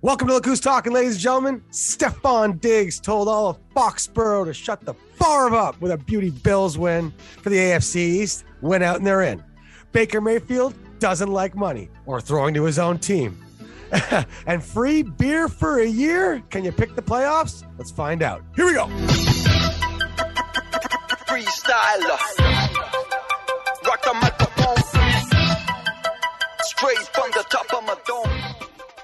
Welcome to Look Who's Talking, ladies and gentlemen. Stefon Diggs told all of Foxborough to shut the farm up with a beauty Bills win for the AFC East. Went out and they're in. Baker Mayfield doesn't like money or throwing to his own team. and free beer for a year? Can you pick the playoffs? Let's find out. Here we go. freestyler. Rock the microphone. Straight from the top of my dome.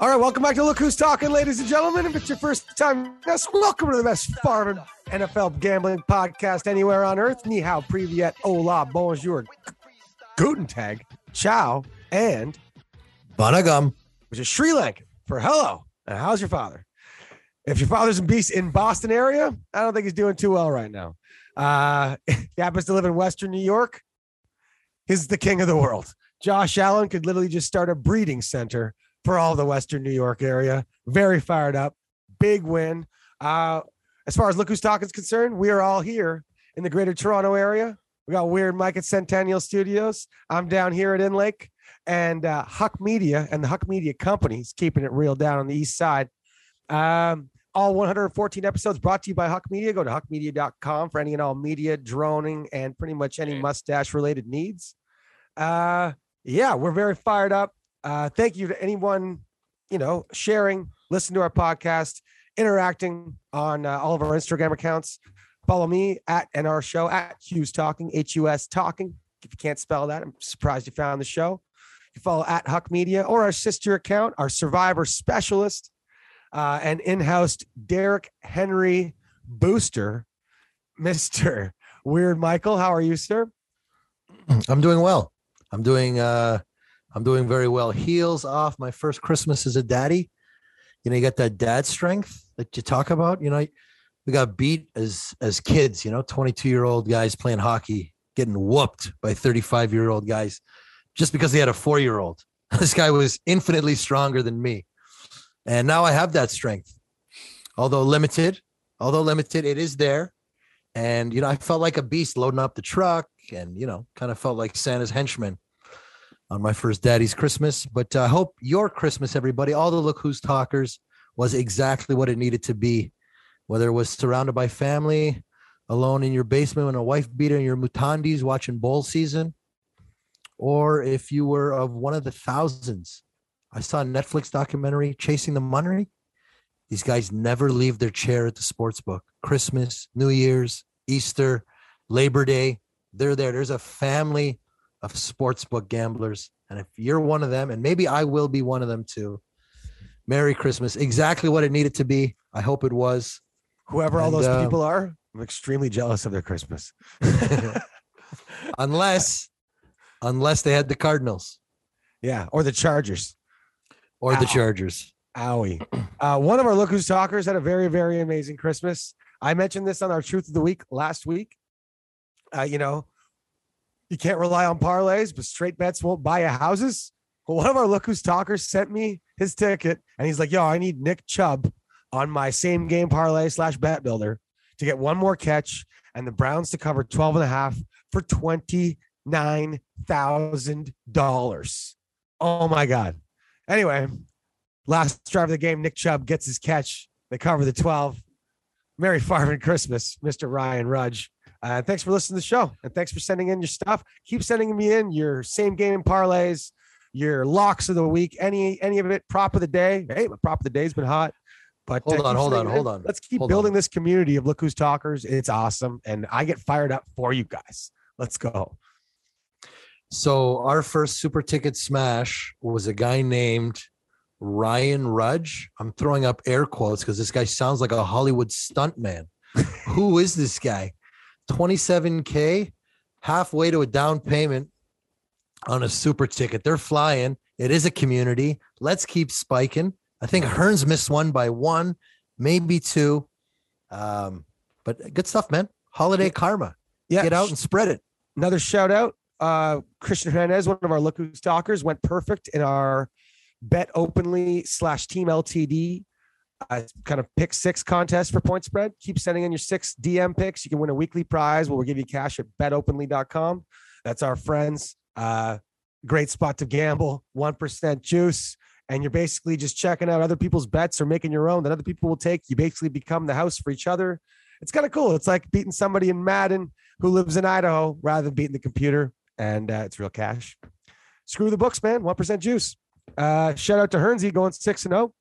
All right, welcome back to Look Who's Talking, ladies and gentlemen. If it's your first time, yes, welcome to the best farm NFL gambling podcast anywhere on earth. Ni hao, privyet, hola, bonjour, guten tag, ciao, and Banagam. which is Sri Lankan for hello. And how's your father? If your father's in, Beast, in Boston area, I don't think he's doing too well right now. Uh, he happens to live in Western New York. He's the king of the world. Josh Allen could literally just start a breeding center for all the Western New York area. Very fired up. Big win. Uh, as far as Look Who's Talking is concerned, we are all here in the greater Toronto area. We got Weird Mike at Centennial Studios. I'm down here at In Lake and uh, Huck Media and the Huck Media Company is keeping it real down on the east side. Um, all 114 episodes brought to you by Huck Media. Go to huckmedia.com for any and all media, droning, and pretty much any mustache related needs. Uh, yeah, we're very fired up. Uh, thank you to anyone, you know, sharing, listening to our podcast, interacting on uh, all of our Instagram accounts. Follow me at NR Show at Hughes Talking, H U S Talking. If you can't spell that, I'm surprised you found the show. You follow at Huck Media or our sister account, our Survivor Specialist, uh, and in-house Derek Henry Booster, Mister Weird Michael. How are you, sir? I'm doing well. I'm doing uh I'm doing very well. Heels off my first Christmas as a daddy. You know, you got that dad strength that you talk about. You know, we got beat as as kids, you know, 22 year old guys playing hockey, getting whooped by 35 year old guys just because they had a four year old. This guy was infinitely stronger than me. And now I have that strength. Although limited, although limited, it is there. And you know, I felt like a beast loading up the truck and you know, kind of felt like Santa's henchman on my first daddy's Christmas. But I hope your Christmas, everybody, all the look who's talkers was exactly what it needed to be. Whether it was surrounded by family, alone in your basement with a wife beater and your mutandis watching bowl season, or if you were of one of the thousands. I saw a Netflix documentary, Chasing the Money. These guys never leave their chair at the sports book. Christmas, New Year's, Easter, Labor Day, they're there. There's a family of sportsbook gamblers. And if you're one of them, and maybe I will be one of them too, Merry Christmas. Exactly what it needed to be. I hope it was. Whoever all those uh, people are, I'm extremely jealous of their Christmas. unless, unless they had the Cardinals Yeah, or the Chargers. or the Chargers. Owie. Uh, one of our Look Who's Talkers had a very, very amazing Christmas. I mentioned this on our Truth of the Week last week. Uh, you know, you can't rely on parlays, but straight bets won't buy you houses. Well, one of our Look Who's Talkers sent me his ticket, and he's like, yo, I need Nick Chubb on my same game parlay slash bet builder to get one more catch and the Browns to cover 12 and a half for $29,000. Oh my God. Anyway, last drive of the game, Nick Chubb gets his catch. They cover the 12. Merry Farming Christmas, Mr. Ryan Rudge. Uh, thanks for listening to the show and thanks for sending in your stuff. Keep sending me in your same game parlays, your locks of the week, any any of it, prop of the day. Hey, my prop of the day's been hot. But Hold on, hold on, hold on, Let's keep hold building on. this community of Look Who's Talkers. It's awesome. And I get fired up for you guys. Let's go. So our first super ticket smash was a guy named Ryan Rudge. I'm throwing up air quotes because this guy sounds like a Hollywood stuntman. Who is this guy? 27k, halfway to a down payment on a super ticket. They're flying. It is a community. Let's keep spiking. I think Hearns missed one by one, maybe two. Um, but good stuff, man. Holiday karma. Yeah. Get out and spread it. another shout out. Uh, Christian Hernandez, one of our Look Who's Talkers, went perfect in our bet openly slash team LTD kind of pick six contest for point spread. Keep sending in your six DM picks. You can win a weekly prize we'll give you cash at betopenly.com. That's our friends. Uh, great spot to gamble. 1% juice. and you're basically just checking out other people's bets or making your own that other people will take. You basically become the house for each other. It's kind of cool. It's like beating somebody in Madden who lives in Idaho rather than beating the computer, and uh, it's real cash. Screw the books, man. One percent juice. Uh, shout out to Hernsey going six and zero.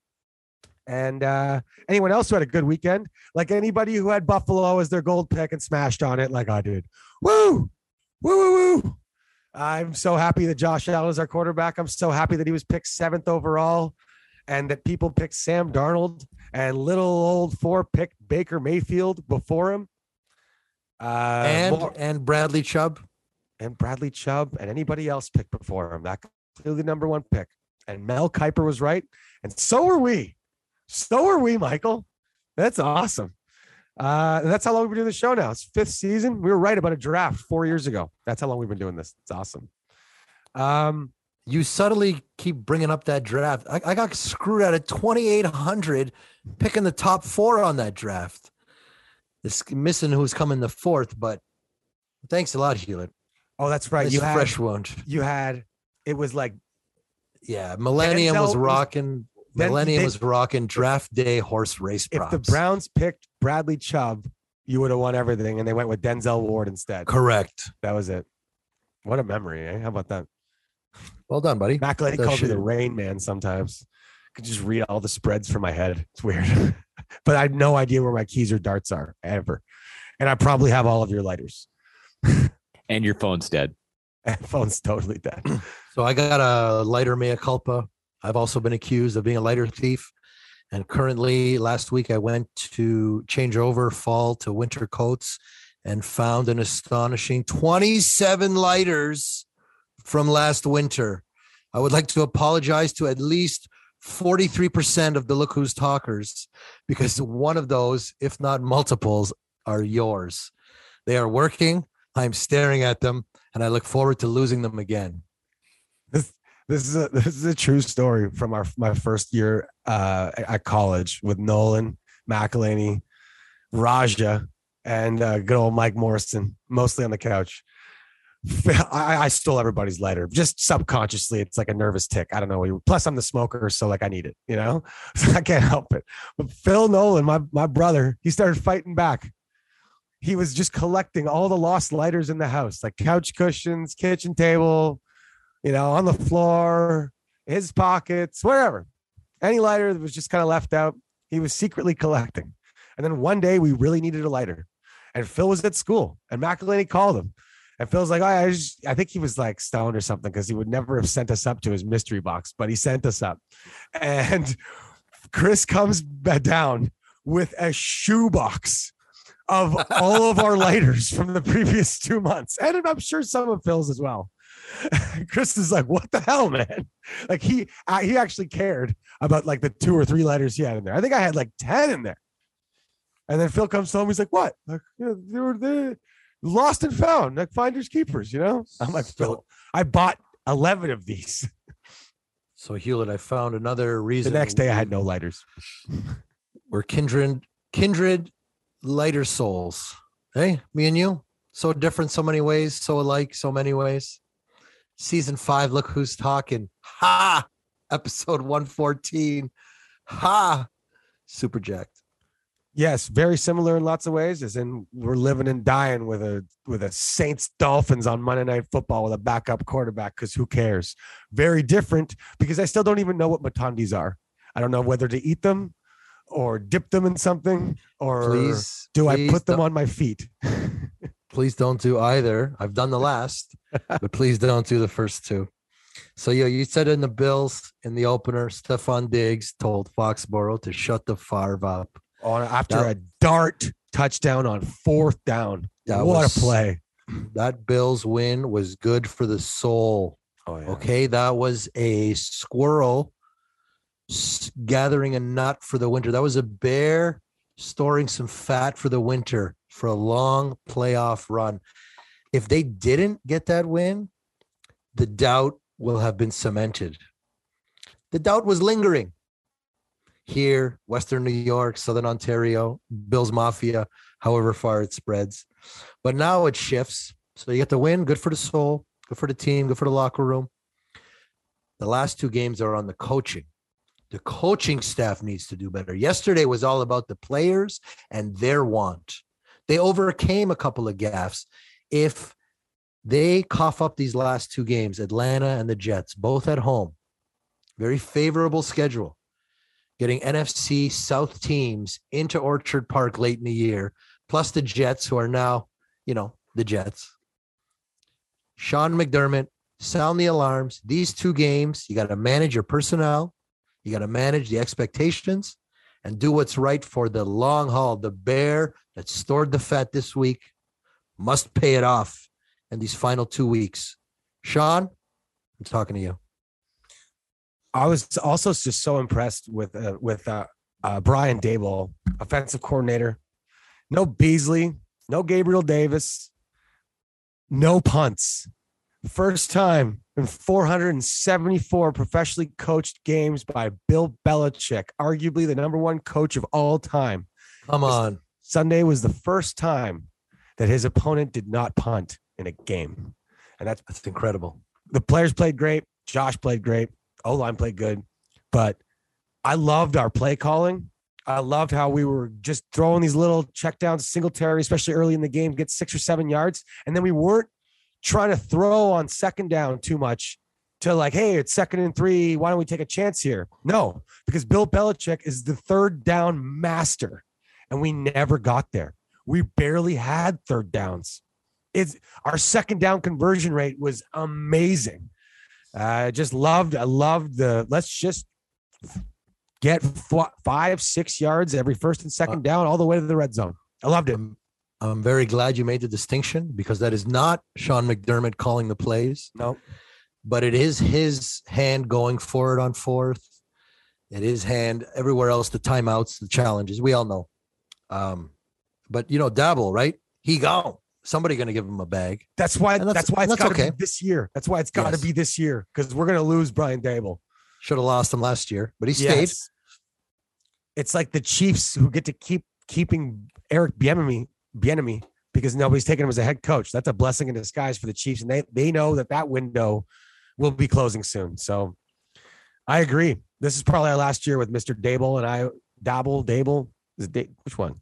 And uh, anyone else who had a good weekend, like anybody who had Buffalo as their gold pick and smashed on it, like I did. Woo, woo, woo, woo. I'm so happy that Josh Allen is our quarterback. I'm so happy that he was picked seventh overall and that people picked Sam Darnold and little old four picked Baker Mayfield before him. Uh, and more- and Bradley Chubb. and Bradley Chubb and anybody else picked before him. That clearly the number one pick. And Mel Kiper was right. And so are we. So are we, Michael. That's awesome. Uh, and that's how long we've been doing the show now. It's fifth season. We were right about a draft four years ago. That's how long we've been doing this. It's awesome. Um, You subtly keep bringing up that draft. I, I got screwed out of 2,800 picking the top four on that draft. It's missing who's coming the fourth, but thanks a lot, Hewlett. oh, that's right. Nice You had, fresh wound. you had, it was like, Yeah, Millennium Denzel was- rocking. Then Millennium they- was rocking draft day horse race if the Browns picked Bradley Chubb, you would have won everything. And they went with Denzel Ward instead. correct. That was it. What a memory, eh? How about that? Well done, buddy. Mac Lady That calls me the rain man sometimes. I could just read all the spreads from my head. It's weird. but I have no idea where my keys or darts are ever. And I probably have all of your lighters. And your phone's dead. And phone's totally dead. So I got a lighter mea culpa. I've also been accused of being a lighter thief. And currently, last week, I went to change over fall to winter coats and found an astonishing 27 lighters from last winter. I would like to apologize to at least 43% of the Look Who's Talkers because one of those, if not multiples, are yours. They are working. I'm staring at them and I look forward to losing them again. This is a this is a true story from our my first year uh, at college with Nolan, McElhaney, Raja, and uh, good old Mike Morrison, mostly on the couch. I, I stole everybody's lighter just subconsciously. It's like a nervous tick. I don't know. Plus, I'm the smoker, so like I need it. You know, so I can't help it. But Phil Nolan, my my brother, he started fighting back. He was just collecting all the lost lighters in the house, like couch cushions, kitchen table, you know, on the floor, his pockets, wherever. Any lighter that was just kind of left out, he was secretly collecting. And then one day we really needed a lighter. And Phil was at school and McElhaney called him. And Phil's like, oh, I, just, I think he was like stoned or something because he would never have sent us up to his mystery box, but he sent us up. And Chris comes down with a shoebox of all of our lighters from the previous two months. And I'm sure some of Phil's as well. Chris is like, what the hell, man? Like he uh, he actually cared about like the two or three lighters he had in there. I think I had like 10 in there. And then Phil comes home. He's like, what? Like, yeah, they were they lost and found, like finders keepers, you know? I'm like, Phil, I bought 11 of these. So Hewlett, I found another reason. The next day I had no lighters. We're kindred, kindred, lighter souls. Hey, me and you, so different, so many ways, so alike, so many ways. Season five, look who's talking. Ha! Episode one fourteen. Ha! Super jacked. Yes, very similar in lots of ways. As in, we're living and dying with a with a Saints Dolphins on Monday Night Football with a backup quarterback. Because who cares? Very different because I still don't even know what matandis are. I don't know whether to eat them or dip them in something or Please, do I put them on my feet. Please don't do either. I've done the last, but please don't do the first two. So yeah, you said in the Bills in the opener, Stefon Diggs told Foxborough to shut the Favre up. on after That- a dart touchdown on fourth down. That what was- a play! That Bills win was good for the soul. Oh yeah. Okay, that was a squirrel gathering a nut for the winter. That was a bear storing some fat for the winter for a long playoff run. If they didn't get that win, the doubt will have been cemented. The doubt was lingering here, Western New York, Southern Ontario, Bills Mafia, however far it spreads. But now it shifts. So you get the win, good for the soul, good for the team, good for the locker room. The last two games are on the coaching. The coaching staff needs to do better. Yesterday was all about the players and their want. They overcame a couple of gaffes. If they cough up these last two games, Atlanta and the Jets, both at home, very favorable schedule. Getting NFC South teams into Orchard Park late in the year, plus the Jets, who are now, you know, the Jets. Sean McDermott, sound the alarms. These two games, you got to manage your personnel, you got to manage the expectations, and do what's right for the long haul. The bear that stored the fat this week must pay it off in these final two weeks. Sean, I'm talking to you. I was also just so impressed with uh, with uh, uh, Brian Daboll, offensive coordinator. No Beasley, no Gabriel Davis, no punts. First time in 474 professionally coached games by Bill Belichick, arguably the number one coach of all time. Come on. Sunday was the first time that his opponent did not punt in a game. And that's That's incredible. the players played great. Josh played great. O line played good. But I loved our play calling. I loved how we were just throwing these little checkdowns, Singletary, especially early in the game, get six or seven yards. And then we weren't trying to throw on second down too much to like, hey, it's second and three. Why don't we take a chance here? No, because Bill Belichick is the third down master. And we never got there. We barely had third downs. It's our second down conversion rate was amazing. I just loved, I loved the let's just get f- five, six yards every first and second uh, down all the way to the red zone. I loved it. Um, I'm, very glad you made the distinction because that is not Sean McDermott calling the plays, No, but it is his hand going forward on fourth. It is hand everywhere else, the timeouts, the challenges. We all know. Um, but you know, Daboll, right? He gone. Somebody gonna give him a bag. that's why. That's, that's- why it's that's got to okay. be this year. That's why it's got to Yes. be this year because we're gonna lose Brian Daboll. Should have lost him last year, but he stayed. Yes. It's like the Chiefs who get to keep keeping Eric Bieniemy, Bieniemy because nobody's taking him as a head coach. That's a blessing in disguise for the Chiefs, and they they know that that window will be closing soon. So I agree. This is probably our last year with Mr. Daboll and I. Dabble, Dable, is it which one?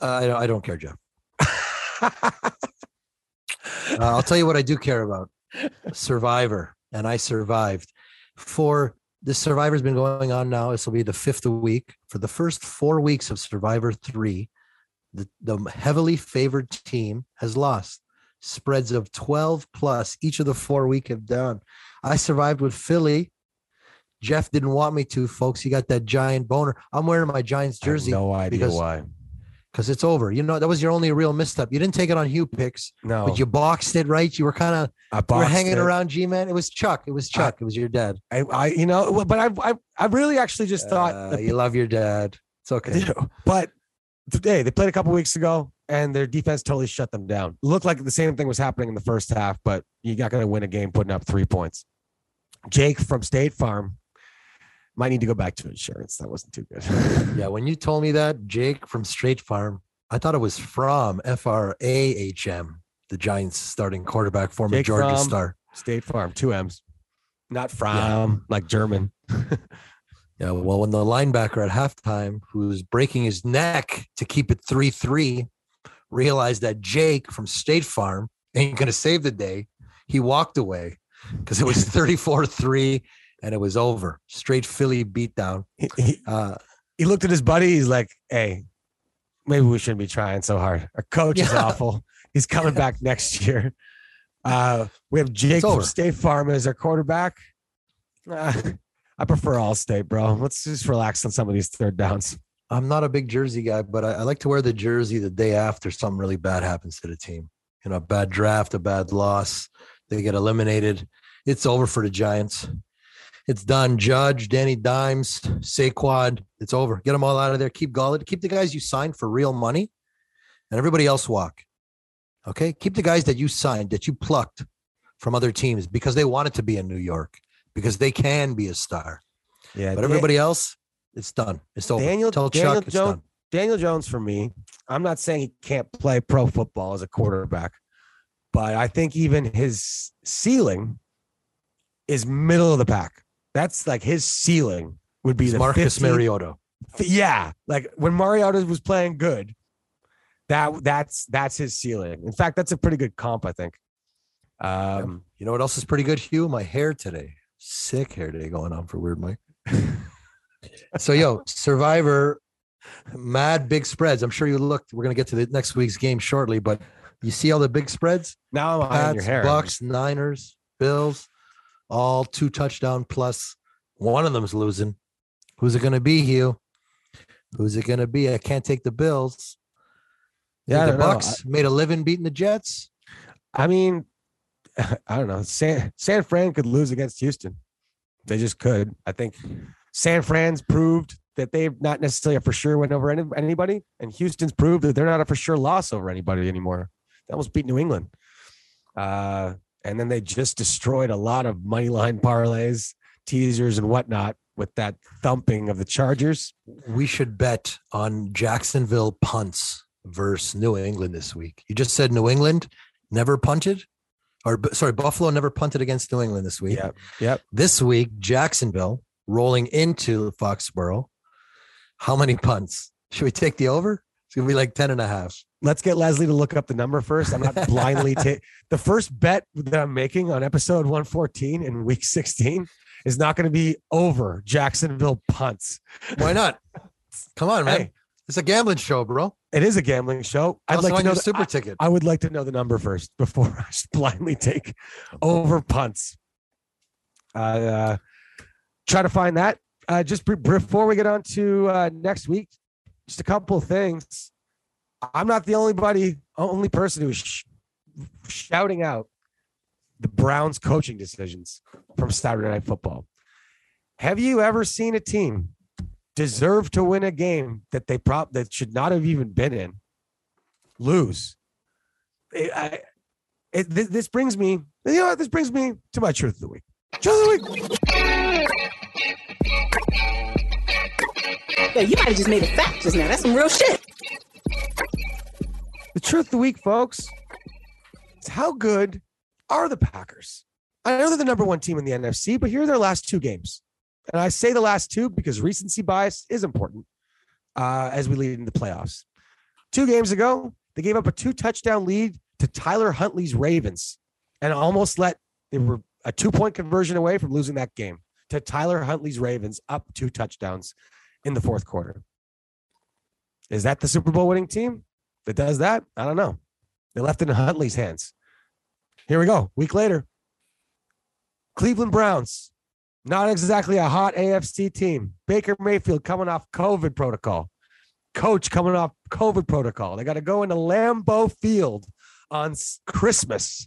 Uh, I, don't, I don't care, Jeff. Uh, I'll tell you what I do care about Survivor, and I survived. For the Survivor's been going on now. This will be the fifth week. For the first four weeks of Survivor 3, the, the heavily favored team has lost. Spreads of 12 plus each of the four week have done. I survived with Philly. Jeff didn't want me to, folks. He got that giant boner. I'm wearing my Giants I jersey no idea because- why. because it's over. You know, that was your only real misstep. You didn't take it on Hugh picks, No, but you boxed it right. You were kind of I you were boxed hanging it. around G Man. It was Chuck. It was Chuck. it was your dad. I, I, you know, but I, I, I really actually just thought Uh, the you love your dad. It's I okay. do. But today they played a couple weeks ago and their defense totally shut them down. Looked like the same thing was happening in the first half, but you're not going to win a game putting up three points. Jake from State Farm might need to go back to insurance. That wasn't too good. Yeah, when you told me that, Jake from Straight Farm, I thought it was from F R A H M, the Giants starting quarterback, former Jake Georgia star. State Farm, two M's, not from like German. Yeah, well, when the linebacker at halftime, who's breaking his neck to keep it 3 3, realized that Jake from State Farm ain't going to save the day, he walked away because it was 34 3 and it was over. Straight Philly beatdown. He, he, Uh, he looked at his buddy. He's like, "Hey, maybe we shouldn't be trying so hard. Our coach is awful. He's coming back next year." Uh, we have Jake from. State Farm as our quarterback. Uh, I prefer all state, bro. Let's just relax on some of these third downs. I'm not a big jersey guy, but I, I like to wear the jersey the day after something really bad happens to the team. You know, a bad draft, a bad loss, they get eliminated. It's over for the Giants. It's done. Judge, Danny Dimes, Saquon, it's over. Get them all out of there. Keep Gullet. Keep the guys you signed for real money, and everybody else walk. Okay, keep the guys that you signed, that you plucked from other teams because they wanted to be in New York, because they can be a star. Yeah, But everybody else, it's done. It's over. Daniel- Tell Daniel Chuck it's Jones- done. Daniel Jones for me. I'm not saying he can't play pro football as a quarterback, but I think even his ceiling is middle of the pack. That's like his ceiling would be It's the Marcus 15th Mariota. Yeah, like when Mariota was playing good, that that's that's his ceiling. In fact, that's a pretty good comp, I think. Um, You know what else is pretty good, Hugh? My hair today. Sick hair day going on for Weird Mike. so, yo, Survivor, mad big spreads. I'm sure you looked. We're gonna get to the next week's game shortly, but you see all the big spreads? now I'm eyeing your Pats, hair. Bucks, Niners, Bills, all two touchdown plus. One of them's losing. Who's it gonna be, Hugh? Who's it gonna be? I can't take the Bills. Yeah, the don't know. Bucks made a living beating the Jets. I mean, I don't know. San San Fran could lose against Houston. They just could. I think San Fran's proved that they've not necessarily a for sure win over any, anybody, and Houston's proved that they're not a for sure loss over anybody anymore. They almost beat New England. Uh, and then they just destroyed a lot of money line parlays, teasers, and whatnot with that thumping of the Chargers. We should bet on Jacksonville punts versus New England this week. You just said New England never punted, or sorry, Buffalo never punted against New England this week. Yep. Yep. This week, Jacksonville rolling into Foxborough. How many punts? Should we take the over? It's gonna be like 10 and a half. let's get Leslie to look up the number first. I'm not blindly ta- the first bet that I'm making on episode 114 in week 16 is not going to be over Jacksonville punts. Why not? Come on, man. Hey, It's a gambling show, bro. it is a gambling show. I'd Also like to know the, super I, ticket. I would like to know the number first before I blindly take over punts. Uh, uh try to find that. Uh, just be- before we get on to uh, next week, just a couple of things. I'm not the only buddy, only person who's sh- shouting out the Browns coaching decisions from Saturday Night Football. Have you ever seen a team deserve to win a game that they prop that should not have even been in lose? It, I, it, this, this brings me, you know what? This brings me to my truth of the week. Truth of the week. Yeah, you might have just made a fact just now. That's some real shit. The truth of the week, folks, is how good are the Packers? I know they're the number one team in the NFC, but here are their last two games. And I say the last two because recency bias is important uh, as we lead into the playoffs. Two games ago, they gave up a two touchdown lead to Tyler Huntley's Ravens and almost let, they were a two point conversion away from losing that game to Tyler Huntley's Ravens up two touchdowns in the fourth quarter. Is that the Super Bowl winning team? that does that? I don't know. They left it in Huntley's hands. Here we go. Week later, Cleveland Browns, not exactly a hot AFC team. Baker Mayfield coming off COVID protocol. Coach coming off COVID protocol. They got to go into Lambeau Field on Christmas.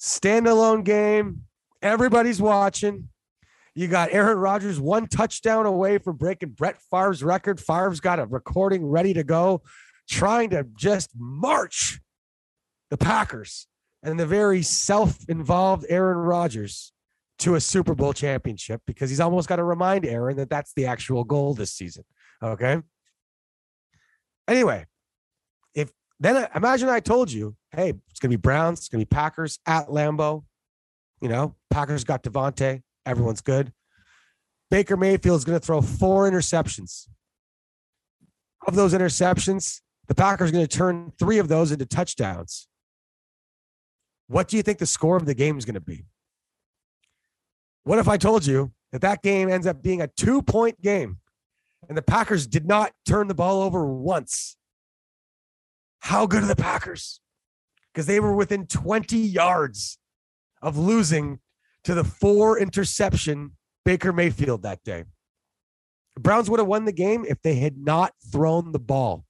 Standalone game. Everybody's watching. You got Aaron Rodgers one touchdown away from breaking Brett Favre's record. Favre's got a recording ready to go trying to just march the Packers and the very self-involved Aaron Rodgers to a Super Bowl championship because he's almost got to remind Aaron that that's the actual goal this season. Okay. Anyway, if then imagine I told you, hey, it's gonna be Browns, it's gonna be Packers at Lambeau. You know, Packers got Devontae, everyone's good. Baker Mayfield's gonna throw four interceptions. Of those interceptions, the Packers are going to turn three of those into touchdowns. What do you think the score of the game is going to be? What if I told you that that game ends up being a two point game and the Packers did not turn the ball over once? How good are the Packers? Because they were within 20 yards of losing to the four interception Baker Mayfield that day. The Browns would have won the game if they had not thrown the ball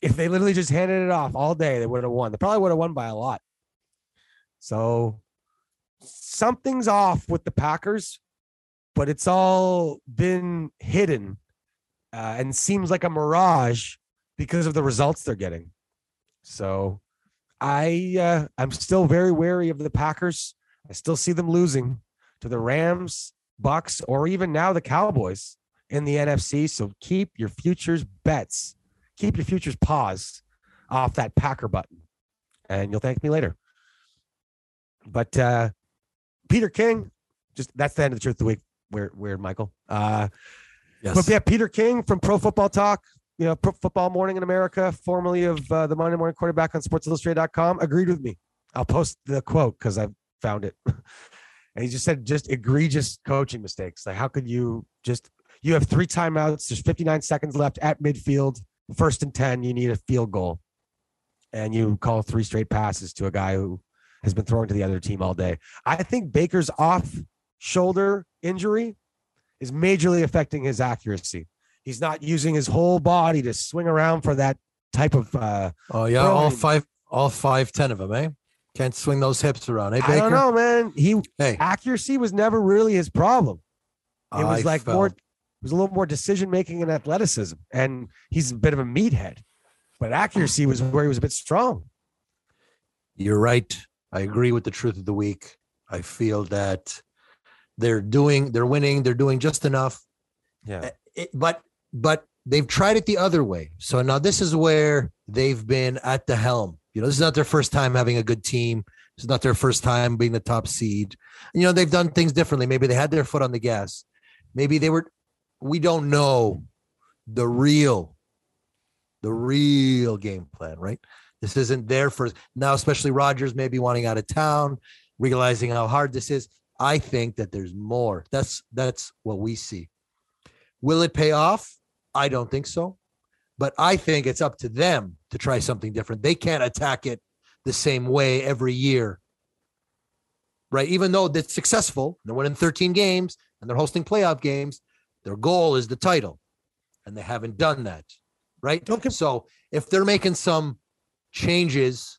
if they literally just handed it off all day, they would have won. They probably would have won by a lot. So something's off with the Packers, but it's all been hidden uh, and seems like a mirage because of the results they're getting. So I uh, I'm still very wary of the Packers. I still see them losing to the Rams, Bucks, or even now the Cowboys in the NFC. So keep your futures bets keep your futures pause off that Packer button, and you'll thank me later. But uh, Peter King, just that's the end of the truth of the week. weird, weird, Michael. Uh, Yes. But yeah, Peter King from Pro Football Talk, you know, Pro Football Morning in America, formerly of uh, the Monday Morning Quarterback on SportsIllustrated.com, agreed with me. I'll post the quote because I found it. and he just said, just egregious coaching mistakes. Like, how could you just, you have three timeouts, there's 59 seconds left at midfield, first and 10, you need a field goal. And you call three straight passes to a guy who has been throwing to the other team all day. I think Baker's off shoulder injury is majorly affecting his accuracy. He's not using his whole body to swing around for that type of. Uh, oh yeah, all five, all five, ten of them, eh? Can't swing those hips around, eh, Baker? I don't know, man. He Hey, accuracy was never really his problem. It was I like more. It was a little more decision making and athleticism, and he's a bit of a meathead. But accuracy was where he was a bit strong. You're right. I agree with the truth of the week. I feel that they're doing, they're winning, they're doing just enough. Yeah. It- but but they've tried it the other way. So now this is where they've been at the helm. You know, this is not their first time having a good team. This is not their first time being the top seed. You know, they've done things differently. Maybe they had their foot on the gas. Maybe they were. We don't know the real, the real game plan, right? This isn't there for Now, especially Rodgers maybe wanting out of town, realizing how hard this is. I think that there's more. That's that's what we see. Will it pay off? I don't think so. But I think it's up to them to try something different. They can't attack it the same way every year. Right? Even though it's successful, they're winning 13 games and they're hosting playoff games, their goal is the title. And they haven't done that. Right? Don't so if they're making some changes,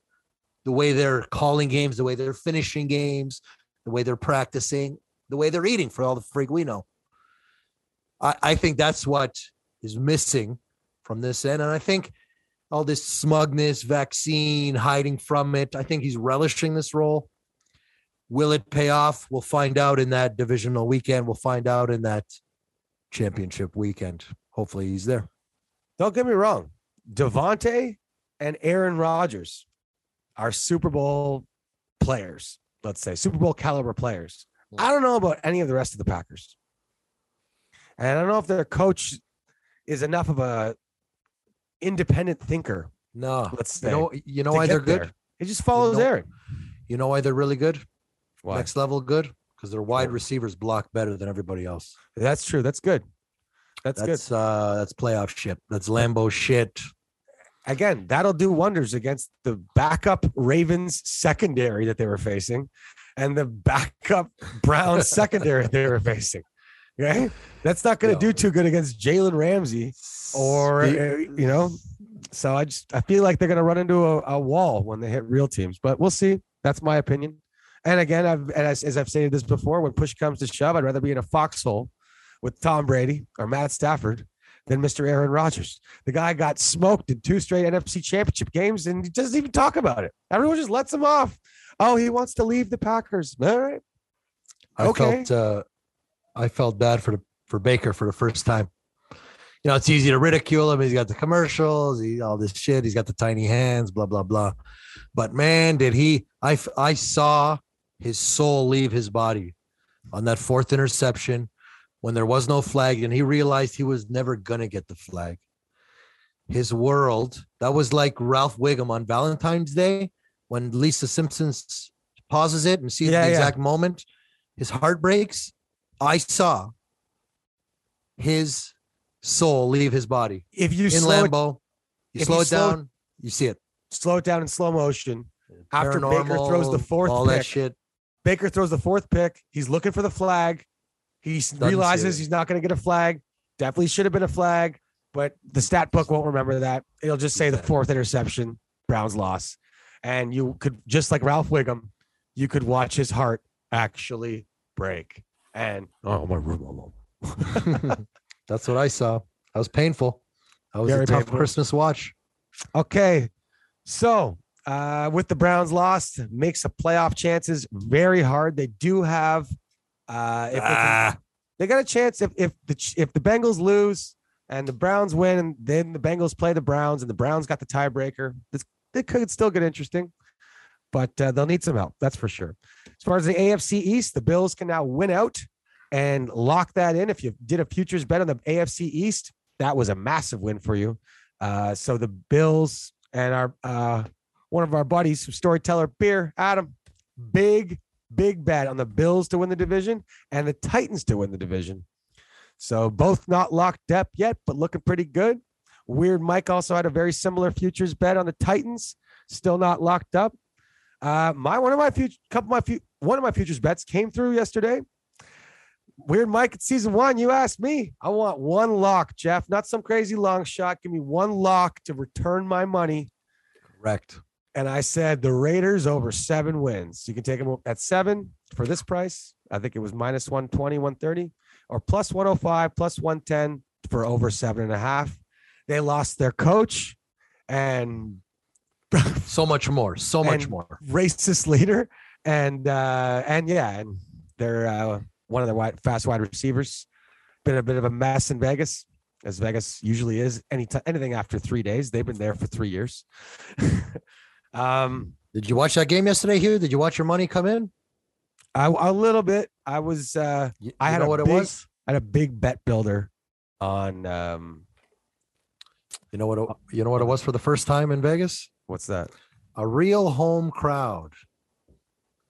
the way they're calling games, the way they're finishing games, the way they're practicing, the way they're eating for all the freak we know. I, I think that's what is missing from this end. And I think all this smugness, vaccine, hiding from it, I think he's relishing this role. Will it pay off? We'll find out in that divisional weekend. We'll find out in that championship weekend. Hopefully he's there. Don't get me wrong. Davante and Aaron Rodgers are Super Bowl players, let's say, Super Bowl caliber players. I don't know about any of the rest of the Packers. And I don't know if their coach is enough of a independent thinker, No, let's you say. know, you know why they're good? there. He just follows know- Aaron. You know why they're really good? Why? Next level good? Because their wide receivers block better than everybody else. That's true. That's good. That's, good. That's uh that's playoff shit. That's Lambeau shit. Again, that'll do wonders against the backup Ravens secondary that they were facing and the backup Browns secondary they were facing. Okay. That's not going to No. do too good against Jalen Ramsey or, uh, you know, so I just, I feel like they're going to run into a, a wall when they hit real teams, but we'll see. That's my opinion. And again, I've, and as, as I've stated this before, when push comes to shove, I'd rather be in a foxhole with Tom Brady or Matt Stafford than Mr. Aaron Rodgers. The guy got smoked in two straight NFC championship games and he doesn't even talk about it. Everyone just lets him off. Oh, he wants to leave the Packers. All right. I Okay. felt uh I felt bad for the for Baker for the first time. You know, it's easy to ridicule him. He's got the commercials, he all this shit. He's got the tiny hands, blah blah blah. But man, did he? I I saw his soul leave his body on that fourth interception when there was no flag, and he realized he was never gonna get the flag. His world that was like Ralph Wiggum on Valentine's Day when Lisa Simpson pauses it and sees Yeah, the yeah. exact moment his heart breaks. I saw his soul leave his body If you in slow it, You slow you it slow- down, you see it. slow it down in slow motion, After Baker throws the fourth all that pick, shit. Baker throws the fourth pick. He's looking for the flag. He realizes he's not going to get a flag. Definitely should have been a flag, but the stat book won't remember that. It'll just say the fourth interception, Browns loss. And you could, just like Ralph Wiggum, you could watch his heart actually break. And oh, my room. That's what I saw. That was painful. That was Very a tough painful. Christmas watch. Okay. So uh, with the Browns lost, makes the playoff chances very hard. They do have uh, if they, can, they got a chance if if the if the Bengals lose and the Browns win, and then the Bengals play the Browns and the Browns got the tiebreaker. This it could still get interesting, but uh, they'll need some help. That's for sure. As far as the AFC East, the Bills can now win out and lock that in. If you did a futures bet on the AFC East, that was a massive win for you. Uh, so the Bills and our uh, one of our buddies from Storyteller Beer, Adam, big big bet on the Bills to win the division and the Titans to win the division. So both not locked up yet, but looking pretty good. Weird Mike also had a very similar futures bet on the Titans, still not locked up. Uh, my one of my future couple of my few, one of my futures bets came through yesterday. Weird Mike at season one, you asked me. I want one lock, Jeff, not some crazy long shot. Give me one lock to return my money. Correct. And I said the Raiders over seven wins. You can take them at seven for this price. I think it was minus 120, 130, or plus 105, plus 110 for over seven and a half. They lost their coach and So much more. So much more. racist leader. And uh and yeah, and they're uh one of the wide, fast wide receivers. Been a bit of a mess in Vegas, as Vegas usually is. Any anything after three days, they've been there for three years. um Did you watch that game yesterday, Hugh? Did you watch your money come in? I, a little bit. I was uh You, I had a what big- it was. I had a big bet builder on um You know what? It, you know what it was for the first time in Vegas? what's that? A real home crowd.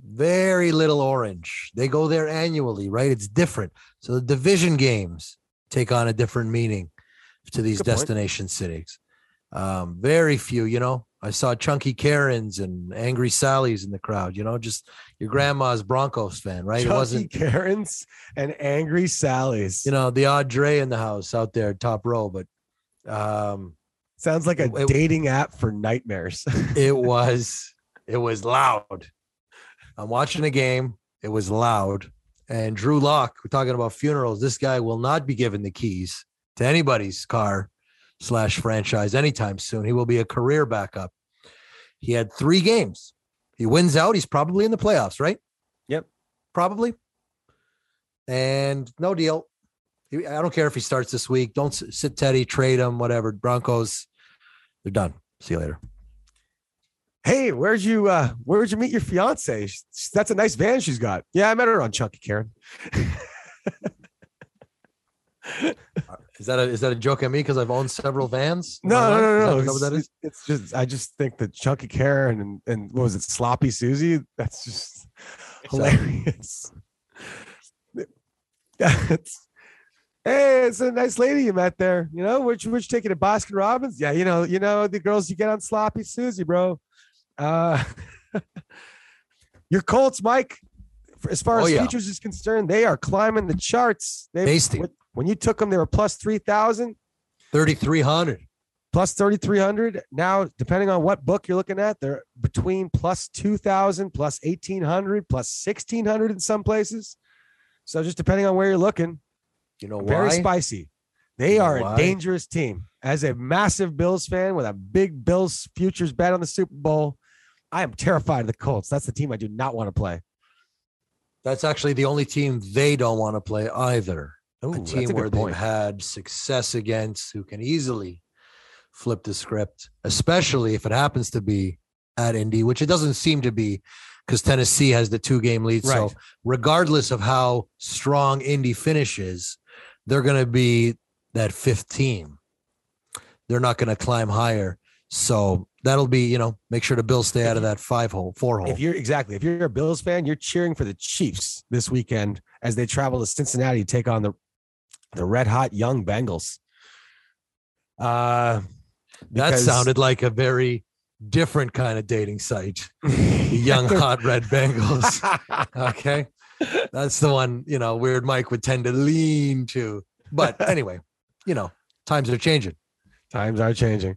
Very little orange. They go there annually, right? It's different. So the division games take on a different meaning to these Good point. destination cities. Um, very few, you know. I saw chunky Karens and angry Sally's in the crowd, you know, just your grandma's Broncos fan, right? Chunky it wasn't, Karens and angry Sally's. you know, the odd Dre in the house out there, top row, but um sounds like a it- it- dating app for nightmares. it was it was loud. I'm watching a game. It was loud. And Drew Lock, we're talking about funerals. This guy will not be given the keys to anybody's car slash franchise anytime soon. He will be a career backup. He had three games. He wins out. He's probably in the playoffs, right? Yep. Probably. And no deal. I don't care if he starts this week. Don't sit Teddy, trade him, whatever. Broncos, they're done. See you later. hey, where'd you uh where'd you meet your fiance? That's a nice van she's got. Yeah, I met her on Chunky Karen. Is that a is that a joke at me because I've owned several vans? in No, no, no, Is no. that- is that what that It's, it's just I just think that Chunky Karen and and what was it, Sloppy Susie? That's just hilarious. Yeah, it's hey, it's a nice lady you met there. You know, which which ticket at Baskin Robbins? Yeah, you know, you know the girls you get on Sloppy Susie, bro. Uh your Colts, Mike. As far Oh, as yeah. futures is concerned, they are climbing the charts. They Tasty. When you took them, they were plus three thousand Thirty three hundred. plus 3300 3,300. now depending on what book you're looking at they're between plus 2000 plus 1800 plus 1600 in some places so just depending on where you're looking You know very why? spicy they You are a why? dangerous team as a massive bills fan with a big bills futures bet on the super bowl i am terrified of the colts that's the team i do not want to play That's actually the only team they don't want to play either. Ooh, a team good where they've had success against who can easily flip the script, especially if it happens to be at Indy, which it doesn't seem to be because Tennessee has the two game lead. So regardless of how strong Indy finishes, they're going to be that fifth team. They're not going to climb higher. So that'll be, you know, make sure the Bills stay out of that five hole, four hole. if you're exactly if you're a bills fan you're cheering for the chiefs this weekend as they travel to cincinnati to take on the the red hot young bengals uh that sounded like a very different kind of dating site. The young hot red Bengals. Okay. That's the one, you know, weird Mike would tend to lean to. But anyway, you know, times are changing. times are changing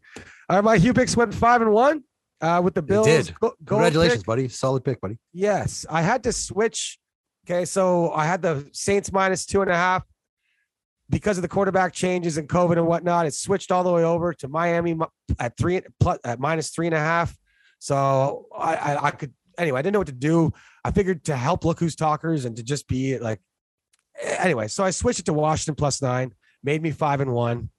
all right my hugh picks went five and one uh with the bills did. Go- Congratulations, pick. buddy. Solid pick, buddy. Yes, I had to switch. Okay, so I had the Saints minus two and a half because of the quarterback changes and COVID and whatnot. It switched all the way over to Miami at three plus at minus three and a half. So I, I, I could anyway. I didn't know what to do. I figured to help look who's talkers and to just be like anyway. So I switched it to Washington plus nine, made me five and one.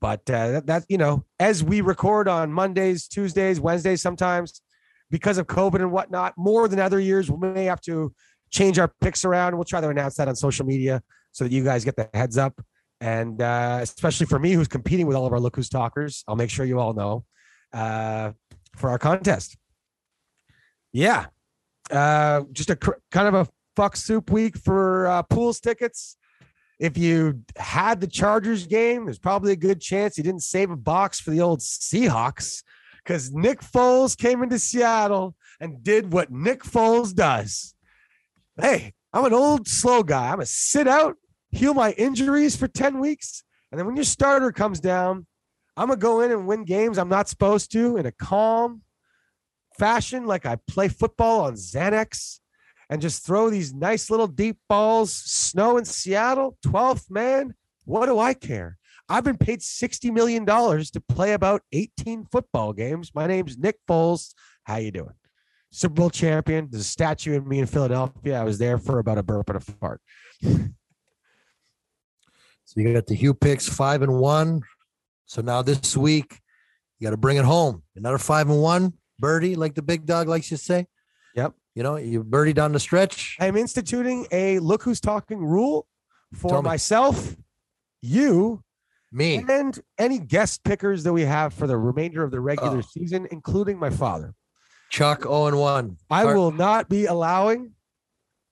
But uh, that, that you know, as we record on Mondays, Tuesdays, Wednesdays, sometimes because of COVID and whatnot, more than other years, we may have to change our picks around. We'll try to announce that on social media so that you guys get the heads up. And uh, especially for me, who's competing with all of our Look Who's Talkers, I'll make sure you all know uh, for our contest. Yeah. Uh, just a cr- kind of a fuck soup week for uh, pools tickets. If you had the Chargers game, there's probably a good chance you didn't save a box for the old Seahawks because Nick Foles came into Seattle and did what Nick Foles does. Hey, I'm an old slow guy. I'm gonna sit out, heal my injuries for 10 weeks, and then when your starter comes down, I'm gonna go in and win games I'm not supposed to in a calm fashion, like I play football on Xanax, and just throw these nice little deep balls. Snow in Seattle, 12th man. What do I care? I've been paid $60 million to play about 18 football games. My name's Nick Foles. How you doing? Super Bowl champion. There's a statue of me in Philadelphia. I was there for about a burp and a fart. So you got the Hugh picks five and one. So now this week, you got to bring it home. Another five and one birdie, like the big dog likes to say. Yep. You know, you birdie down the stretch. I'm instituting a look who's talking rule for Tell me. myself, you, Me. and any guest pickers that we have for the remainder of the regular Oh. season, including my father. Chuck 0 and 1. I will not be allowing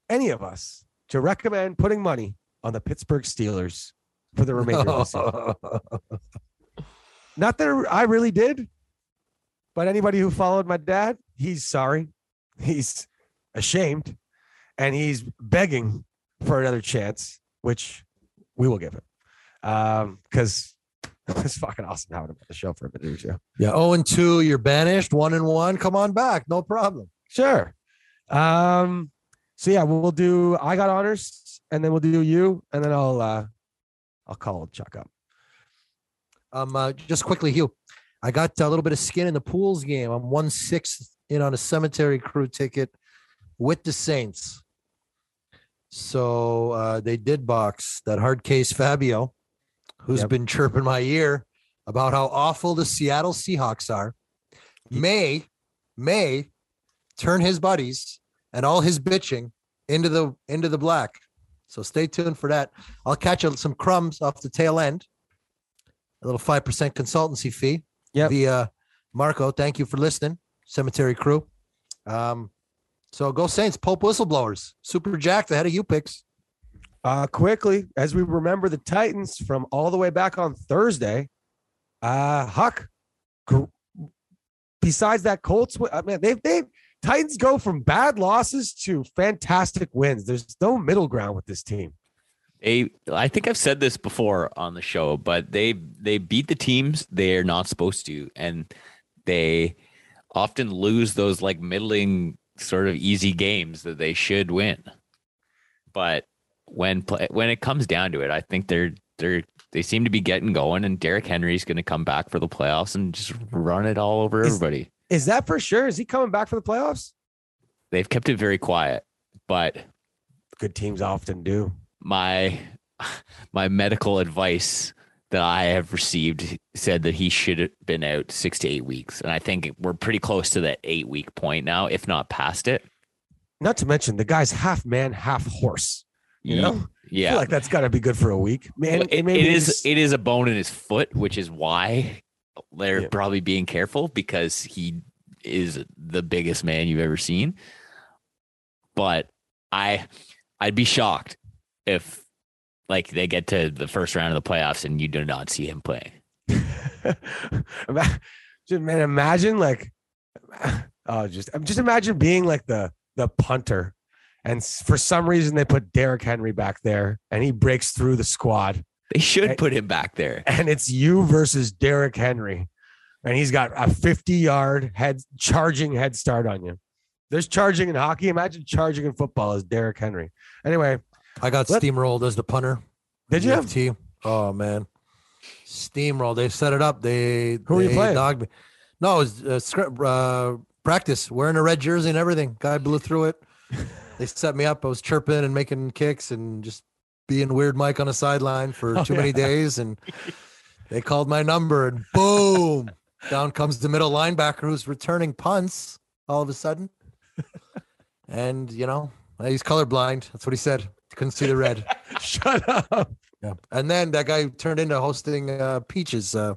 any of us to recommend putting money on the Pittsburgh Steelers for the remainder of the season. Not that I really did, but anybody who followed my dad, he's sorry. He's ashamed and he's begging for another chance, which we will give him. Um, because it's fucking awesome having him on the show for a minute or two. yeah, Oh, and 2. You're banished. 1 and 1. Come on back. No problem. Sure. Um, so yeah, we'll do I got honors and then we'll do you, and then I'll uh I'll call Chuck up. Um, uh, just quickly, Hugh. I got a little bit of skin in the pools game. I'm one sixth in on a cemetery crew ticket with the Saints. So uh, they did box that hard case Fabio, who's Yep. been chirping my ear about how awful the Seattle Seahawks are. May may turn his buddies and all his bitching into the into the black. So stay tuned for that. I'll catch you some crumbs off the tail end. A little five percent consultancy fee. Yeah. Via Marco. Thank you for listening, Cemetery Crew. Um, so go Saints. Pope whistleblowers. Super Jack the head of you picks. Uh quickly, as we remember the Titans from all the way back on Thursday. Uh Huck. gr- Besides that Colts, I mean, they've they Titans go from bad losses to fantastic wins. There's no middle ground with this team. They, I think I've said this before on the show, but they they beat the teams they're not supposed to, and they often lose those like middling sort of easy games that they should win. But when play, when it comes down to it, I think they're they're they seem to be getting going, and Derrick Henry's going to come back for the playoffs and just run it all over Is- everybody. Is that for sure? Is he coming back for the playoffs? They've kept it very quiet, but Good teams often do. my my medical advice that I have received said that he should have been out six to eight weeks, and I think we're pretty close to that eight week point now, if not past it. Not to mention the guy's half man, half horse. You know, I yeah. feel like that's got to be good for a week, man. It- it is it is a bone in his foot, which is why they're Yeah. probably being careful because he is the biggest man you've ever seen. But I I'd be shocked if like they get to the first round of the playoffs and you do not see him playing. Man, imagine like, oh, just um, just imagine being like the the punter, and for some reason they put Derrick Henry back there, and he breaks through the squad, They should Hey. put him back there. and it's you versus Derrick Henry, and he's got a 50 yard head charging head start on you. There's charging in hockey. Imagine charging in football as Derrick Henry. Anyway, I got Let- steamrolled as the punter. did you? UFT. Oh man, steamroll. They set it up. They Who were you playing? Dogged me. No, it was uh, script, uh, practice. Wearing a red jersey and everything. Guy blew through it. they set me up. I was chirping and making kicks and just being weird Mike on the sideline for Oh, too many days. And they called my number and boom, down comes the middle linebacker who's returning punts all of a sudden. and you know, He's colorblind. That's what he said. Couldn't see the red. Shut up. Yeah. And then that guy turned into hosting uh, Peaches. Uh,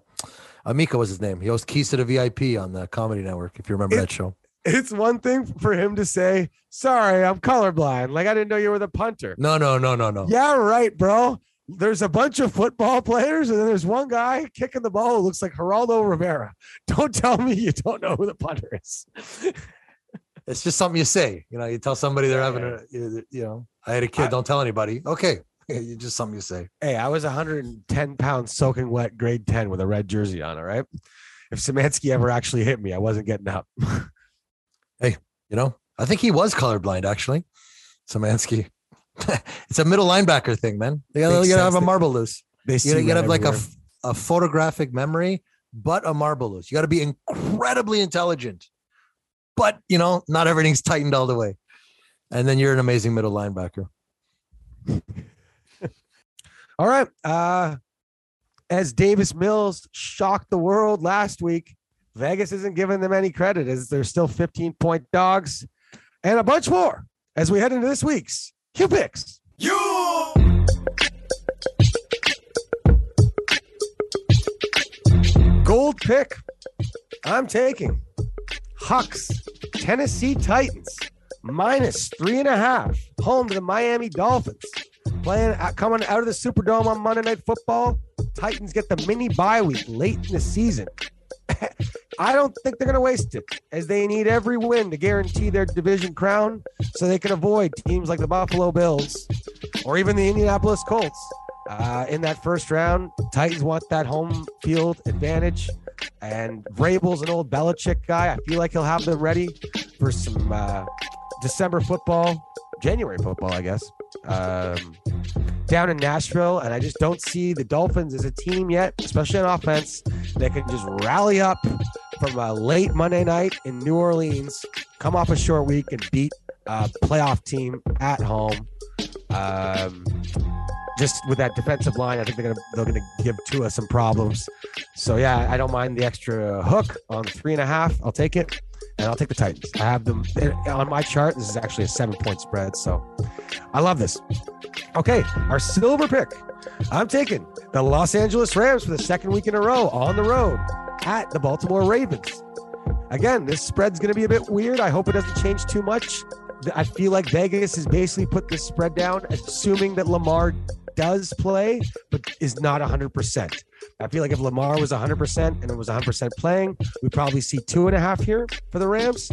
Amika was his name. He hosts Keys to the VIP on the Comedy Network, if you remember It- that show. It's one thing for him to say, "Sorry, I'm colorblind." Like I didn't know you were the punter. No, no, no, no, no. Yeah, right, bro. There's a bunch of football players, and then there's one guy kicking the ball who looks like Geraldo Rivera. Don't tell me you don't know who the punter is. It's just something you say. You know, you tell somebody they're having a, you know, I had a kid, I- don't tell anybody. Okay. You just something you say. Hey, I was 110 pounds soaking wet, grade 10 with a red jersey on. All right. If Samansky ever actually hit me, I wasn't getting up. You know, I think he was colorblind actually. Samansky. it's a middle linebacker thing, man. You gotta, you gotta have a marble loose. You gotta, you gotta have like a, a photographic memory, but a marble loose. You gotta be incredibly intelligent, but you know, not everything's tightened all the way. And then you're an amazing middle linebacker. All right. Uh, as Davis Mills shocked the world last week, Vegas isn't giving them any credit as they're still 15 point dogs and a bunch more as we head into this week's Q picks. Gold pick. I'm taking Hucks, Tennessee Titans, minus three and a half, home to the Miami Dolphins. Playing uh, coming out of the Superdome on Monday Night Football. Titans get the mini bye week late in the season. I don't think they're going to waste it, as they need every win to guarantee their division crown, so they can avoid teams like the Buffalo Bills or even the Indianapolis Colts. Uh, in that first round, Titans want that home field advantage, and Vrabel's an old Belichick guy. I feel like he'll have them ready for some uh, December football, January football, I guess. Um, down in Nashville, and I just don't see the Dolphins as a team yet, especially on offense, that can just rally up from a late Monday night in New Orleans, come off a short week, and beat a playoff team at home. Um, just with that defensive line, I think they're gonna they're gonna give Tua some problems. So yeah, I don't mind the extra hook on three and a half. I'll take it, and I'll take the Titans. I have them on my chart. This is actually a seven point spread, so I love this. Okay, our silver pick. I'm taking the Los Angeles Rams for the second week in a row on the road at the Baltimore Ravens. Again, this spread's going to be a bit weird. I hope it doesn't change too much. I feel like Vegas has basically put this spread down, assuming that Lamar does play, but is not 100%. I feel like if Lamar was 100% and it was 100% playing, we probably see two and a half here for the Rams.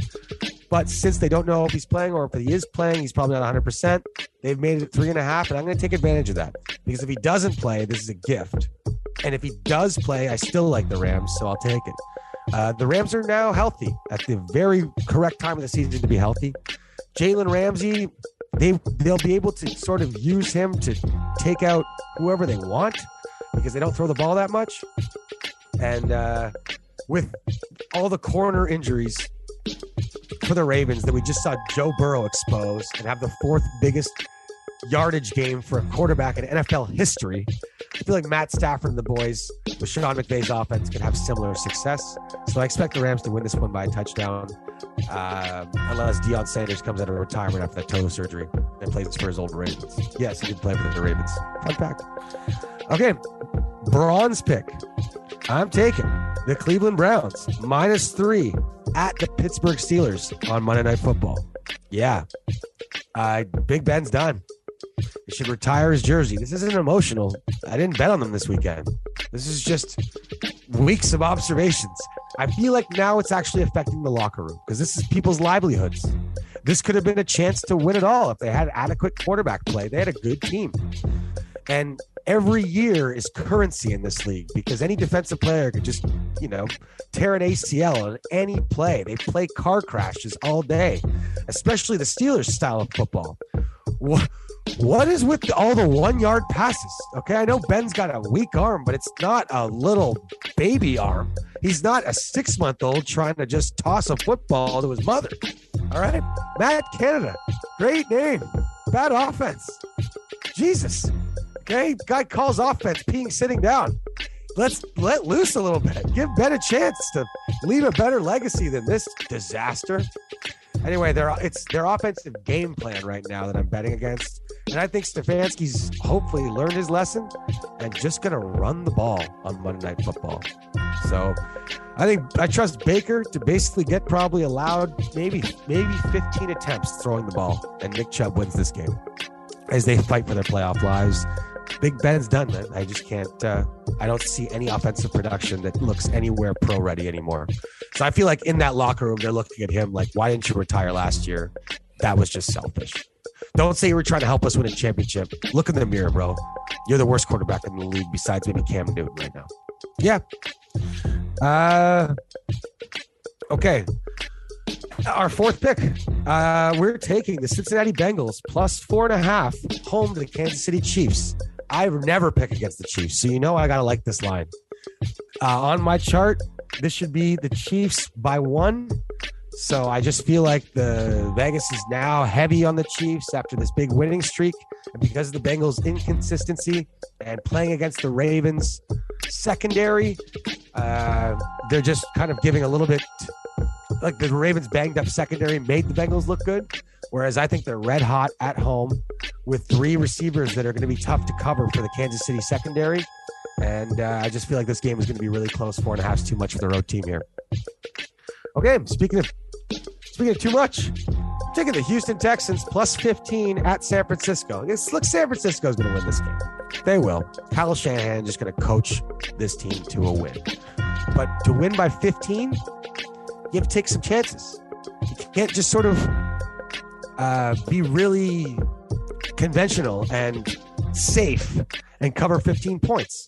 But since they don't know if he's playing or if he is playing, he's probably not 100%. They've made it three and a half, and I'm going to take advantage of that because if he doesn't play, this is a gift. And if he does play, I still like the Rams, so I'll take it. Uh, the Rams are now healthy at the very correct time of the season to be healthy. Jalen Ramsey, they they'll be able to sort of use him to take out whoever they want because they don't throw the ball that much. And uh, with all the corner injuries for the Ravens that we just saw Joe Burrow expose and have the fourth biggest yardage game for a quarterback in NFL history. I feel like Matt Stafford and the boys with Sean McVay's offense can have similar success. So I expect the Rams to win this one by a touchdown, um, unless Deion Sanders comes out of retirement after that toe surgery and plays for his old Ravens. Yes, he did play for the Ravens. Fun fact. Okay, bronze pick. I'm taking the Cleveland Browns minus three at the Pittsburgh Steelers on Monday Night Football. Yeah, uh, Big Ben's done. He should retire his jersey. This isn't emotional. I didn't bet on them this weekend. This is just weeks of observations. I feel like now it's actually affecting the locker room because this is people's livelihoods. This could have been a chance to win it all if they had adequate quarterback play. They had a good team. And every year is currency in this league because any defensive player could just, you know, tear an ACL on any play. They play car crashes all day, especially the Steelers style of football. What, what is with all the one yard passes? Okay, I know Ben's got a weak arm, but it's not a little baby arm. He's not a six month old trying to just toss a football to his mother. All right, Matt Canada, great name, bad offense. Jesus. Okay, guy calls offense, peeing sitting down. Let's let loose a little bit. Give Ben a chance to leave a better legacy than this disaster. Anyway, their it's their offensive game plan right now that I'm betting against, and I think Stefanski's hopefully learned his lesson and just gonna run the ball on Monday Night Football. So, I think I trust Baker to basically get probably allowed maybe maybe 15 attempts throwing the ball, and Nick Chubb wins this game as they fight for their playoff lives. Big Ben's done, man. I just can't. Uh, I don't see any offensive production that looks anywhere pro ready anymore. So I feel like in that locker room, they're looking at him like, "Why didn't you retire last year? That was just selfish." Don't say you were trying to help us win a championship. Look in the mirror, bro. You're the worst quarterback in the league besides maybe Cam Newton right now. Yeah. Uh. Okay. Our fourth pick. Uh, we're taking the Cincinnati Bengals plus four and a half home to the Kansas City Chiefs. I never pick against the Chiefs, so you know I gotta like this line. Uh, on my chart, this should be the Chiefs by one. So I just feel like the Vegas is now heavy on the Chiefs after this big winning streak, and because of the Bengals' inconsistency and playing against the Ravens secondary, uh, they're just kind of giving a little bit like the Ravens banged up secondary made the Bengals look good. Whereas I think they're red hot at home with three receivers that are going to be tough to cover for the Kansas City secondary. And uh, I just feel like this game is going to be really close. Four and a half is too much for the road team here. Okay, speaking of speaking of too much, I'm taking the Houston Texans plus 15 at San Francisco. Look, San Francisco is going to win this game. They will. Kyle Shanahan just going to coach this team to a win. But to win by 15, you have to take some chances. You can't just sort of uh, be really conventional and safe and cover 15 points.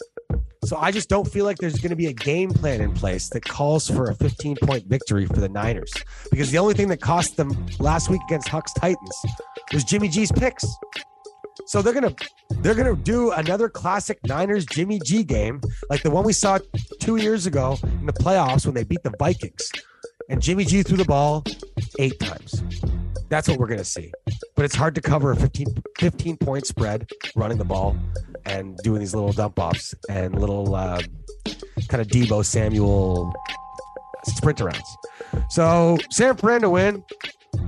So I just don't feel like there's going to be a game plan in place that calls for a 15 point victory for the Niners because the only thing that cost them last week against Hucks Titans was Jimmy G's picks. So they're gonna they're gonna do another classic Niners Jimmy G game like the one we saw two years ago in the playoffs when they beat the Vikings, and Jimmy G threw the ball eight times. That's what we're gonna see. But it's hard to cover a 15, 15 point spread running the ball and doing these little dump offs and little uh, kind of Deebo Samuel sprint arounds. So San Fran to win,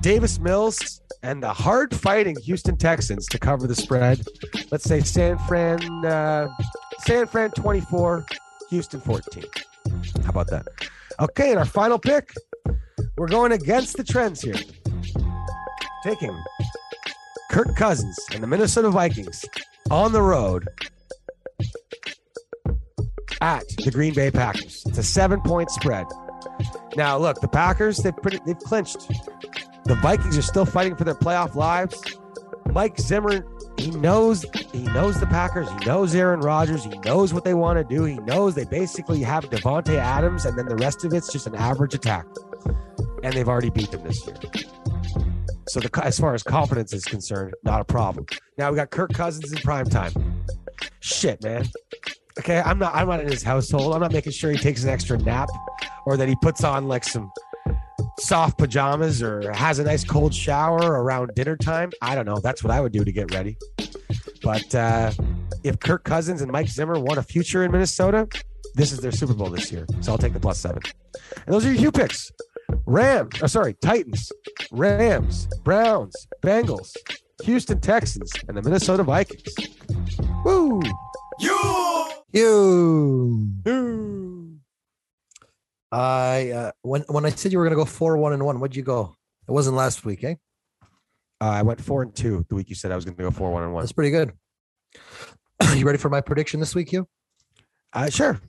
Davis Mills and the hard fighting Houston Texans to cover the spread. Let's say San Fran, uh, San Fran 24, Houston 14. How about that? Okay, and our final pick, we're going against the trends here. Taking Kirk Cousins and the Minnesota Vikings on the road at the Green Bay Packers. It's a seven point spread. Now, look, the Packers, they've, pretty, they've clinched. The Vikings are still fighting for their playoff lives. Mike Zimmer, he knows he knows the Packers. He knows Aaron Rodgers. He knows what they want to do. He knows they basically have Davante Adams, and then the rest of it's just an average attack. And they've already beat them this year. So the, as far as confidence is concerned, not a problem. Now we got Kirk Cousins in prime time. Shit, man. Okay, I'm not. I'm not in his household. I'm not making sure he takes an extra nap, or that he puts on like some soft pajamas, or has a nice cold shower around dinner time. I don't know. That's what I would do to get ready. But uh, if Kirk Cousins and Mike Zimmer want a future in Minnesota, this is their Super Bowl this year. So I'll take the plus seven. And those are your Hugh picks. Rams, oh, sorry, Titans, Rams, Browns, Bengals, Houston Texans, and the Minnesota Vikings. Woo! You. You! You! I uh, when when I said you were going to go four one and one, what'd you go? It wasn't last week, eh? Uh, I went four and two the week you said I was going to go four one and one. That's pretty good. you ready for my prediction this week, you? Uh, sure.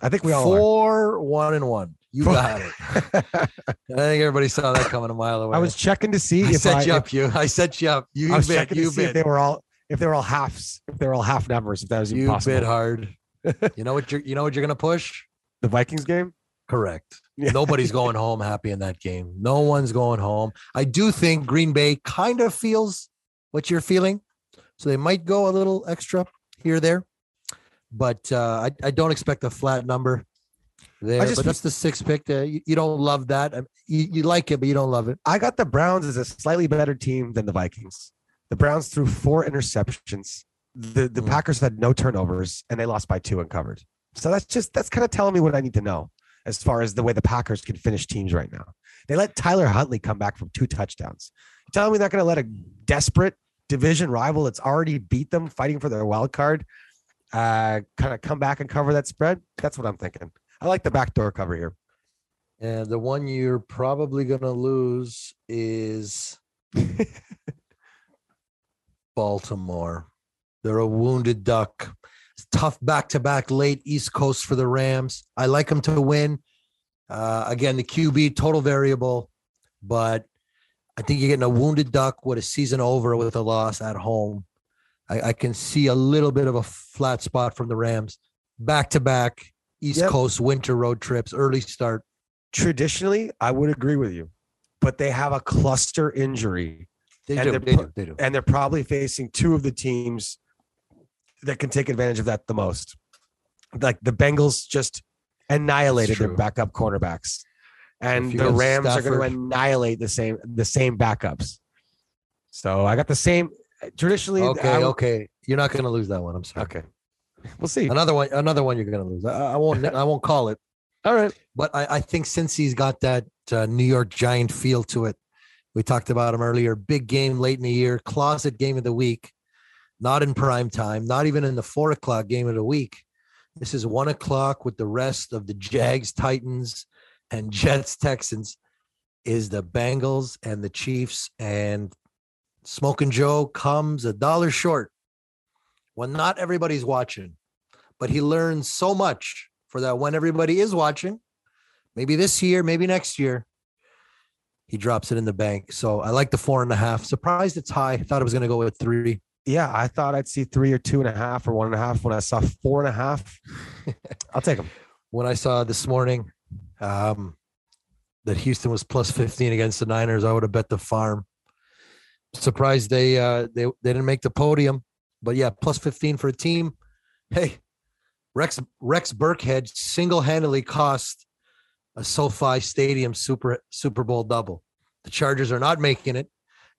I think we all are. Four one and one. You got it. I think everybody saw that coming a mile away. I was checking to see if I if set I, you if- up. You. I set you up. You I was bid. checking You to see if they were all if they were all halves, if they were all half numbers, if that was even You possible. bid hard. you know what you're. You know what you're going to push. The Vikings game. Correct. Yeah. Nobody's going home happy in that game. No one's going home. I do think Green Bay kind of feels what you're feeling. So they might go a little extra here there. But uh, I, I don't expect a flat number there. just But that's the sixth pick. Uh, you, you don't love that. You, you like it, but you don't love it. I got the Browns as a slightly better team than the Vikings. The Browns threw four interceptions. The the Mm. Packers had no turnovers and they lost by two and covered. So that's just that's kind of telling me what I need to know. as far as the way the Packers can finish teams right now. They let Tyler Huntley come back from two touchdowns. You telling me they're going to let a desperate division rival that's already beat them, fighting for their wild card, uh, kind of come back and cover that spread? That's what I'm thinking. I like the backdoor cover here. And the one you're probably going to lose is Baltimore. They're a wounded duck. It's tough back to back late East Coast for the Rams. I like them to win. Uh, again, the QB total variable, but I think you're getting a wounded duck with a season over with a loss at home. I, I can see a little bit of a flat spot from the Rams. Back to back East Yep. Coast winter road trips, early start. Traditionally, I would agree with you, but they have a cluster injury They And do. they're They do. They do. and they're probably facing two of the teams that can take advantage of that the most. Like the Bengals just annihilated their backup cornerbacks, and the Rams are going to annihilate the same the same backups. So I got the same. Traditionally, Okay, okay. You're not going to lose that one. I'm sorry. okay. We'll see. Another one. Another one. You're going to lose. I, I won't. I won't call it. All right. But I, I think since he's got that uh, New York Giant feel to it, we talked about him earlier. Big game late in the year, closet game of the week, not in prime time, not even in the four o'clock game of the week. This is one o'clock with the rest of the Jags, Titans, and Jets, Texans. Is the Bengals and the Chiefs and Smoking Joe comes a dollar short when not everybody's watching, but he learns so much for that when everybody is watching. Maybe this year, maybe next year, he drops it in the bank. So I like the four and a half. Surprised it's high. Thought it was going to go with three. Yeah, I thought I'd see three or two and a half or one and a half. When I saw four and a half, I'll take them. When I saw this morning um, that Houston was plus 15 against the Niners, I would have bet the farm. Surprised they uh, they they didn't make the podium, but yeah, plus 15 for a team. Hey, Rex Rex Burkhead single handedly cost a SoFi Stadium Super Super Bowl double. The Chargers are not making it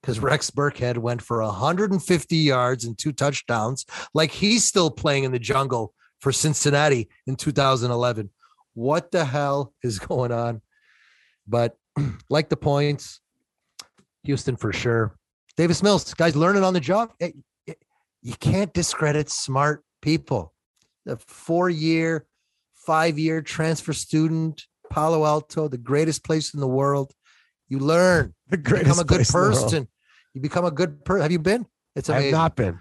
because hmm. Rex Burkhead went for 150 yards and two touchdowns, like he's still playing in the jungle for Cincinnati in 2011. What the hell is going on? But like the points, Houston for sure. Davis Mills, guys, learning on the job. Hey, You can't discredit smart people. The four-year, five-year transfer student, Palo Alto, the greatest place in the world. You learn. The greatest become a good place in the world. person. You become a good person. Have you been? It's amazing. I've not been.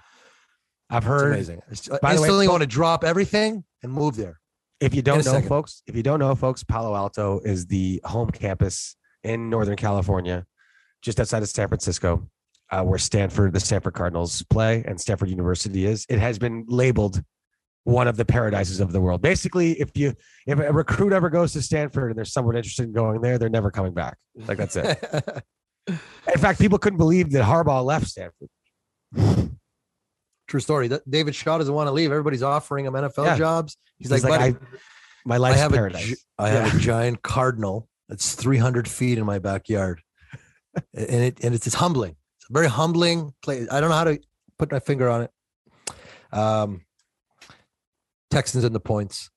I've It's heard. amazing. It's- I By the way, instantly want to drop everything and move there. If you don't know, second. folks, if you don't know, folks, Palo Alto is the home campus in Northern California, just outside of San Francisco, uh, where Stanford, the Stanford Cardinals play, and Stanford University is. It has been labeled one of the paradises of the world. Basically, if you if a recruit ever goes to Stanford and there's someone interested in going there, they're never coming back. Like that's it. In fact, people couldn't believe that Harbaugh left Stanford. True story. That David Shaw doesn't want to leave. Everybody's offering him NFL Yeah. jobs. He's, He's like, like, I, my I, life's have a, paradise. gi- I have a giant cardinal that's 300 feet in my backyard, and it and it's, it's humbling. Very humbling place. I don't know how to put my finger on it. Um, Texans in the points.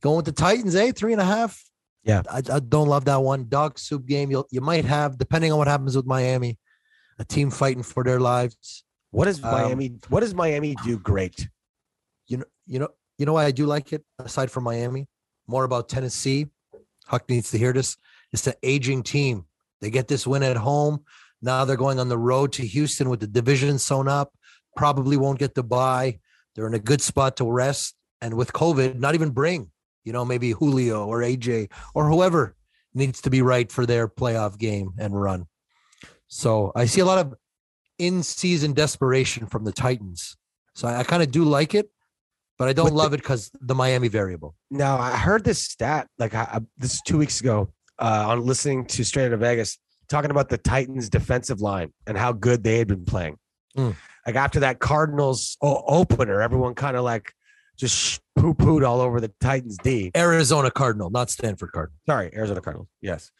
Going with the Titans, eh? Three and a half. Yeah. I, I don't love that one. Dog soup game. You you might have, depending on what happens with Miami, a team fighting for their lives. What does Um, Miami? what does Miami do great? You know, you know, you know why I do like it aside from Miami. More about Tennessee. Huck needs to hear this. It's an aging team. They get this win at home. Now they're going on the road to Houston with the division sewn up. Probably won't get the bye. They're in a good spot to rest. And with COVID, not even bring, you know, maybe Julio or AJ or whoever needs to be right for their playoff game and run. So I see a lot of in season desperation from the Titans. So I, I kind of do like it, but I don't With the- love it because the Miami variable. Now I heard this stat like I, I- this two weeks ago uh, on listening to Straight Out of Vegas talking about the Titans' defensive line and how good they had been playing. Mm. Like after that Cardinals opener, everyone kind of like just poo pooed all over the Titans D. Arizona Cardinal, not Stanford Cardinal. Sorry, Arizona Cardinals. Yes,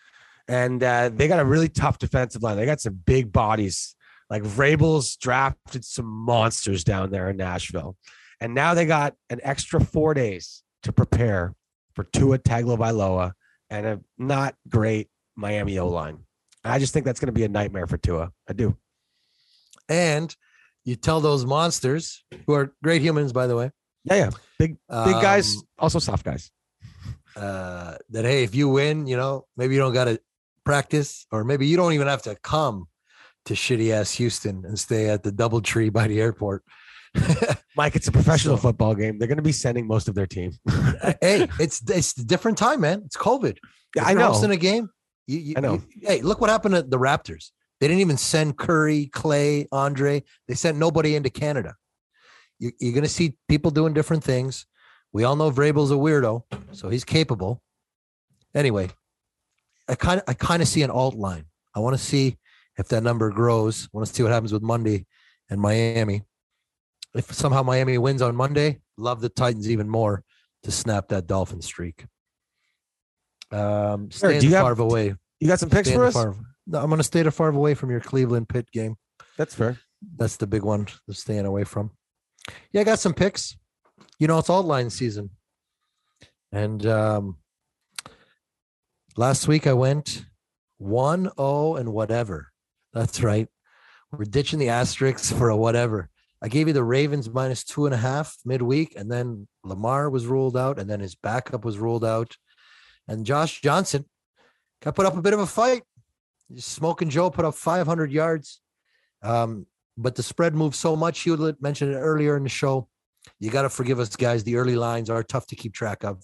and uh, they got a really tough defensive line. They got some big bodies. Like Vrabel's drafted some monsters down there in Nashville, and now they got an extra four days to prepare for Tua Tagovailoa and a not great Miami O line. I just think that's going to be a nightmare for Tua. I do. And you tell those monsters who are great humans, by the way, Yeah, yeah. Big big guys, um, also soft guys. uh, that hey, if you win, you know, maybe you don't got to practice, or maybe you don't even have to come to shitty ass Houston and stay at the Double Tree by the airport. Mike, it's a professional So- football game. They're going to be sending most of their team. hey, it's it's a different time, man. It's COVID. Yeah, I know. hosting a game. You, you- I know. you- hey, look what happened to the Raptors. They didn't even send Curry, Clay, Andre. They sent nobody into Canada. You, you're going to see people doing different things. We all know Vrabel's a weirdo, so he's capable. Anyway, I kind of I kind of see an alt line. I want to see if that number grows. I want to see what happens with Monday and Miami. If somehow Miami wins on Monday, love the Titans even more to snap that Dolphin streak. Um, Sure, do you have- far away. You got some picks Staying for us? far, no, I'm going to stay to far away from your Cleveland Pitt game. That's fair. That's the big one to staying away from. Yeah, I got some picks. You know, it's all line season. And um last week I went 1 0 and whatever. That's right. We're ditching the asterisks for a whatever. I gave you the Ravens minus two and a half midweek, and then Lamar was ruled out, and then his backup was ruled out. And Josh Johnson got put up a bit of a fight. Smoking Joe put up 500 yards. Um, but the spread moved so much. Hewlett mentioned it earlier in the show. You got to forgive us, guys. The early lines are tough to keep track of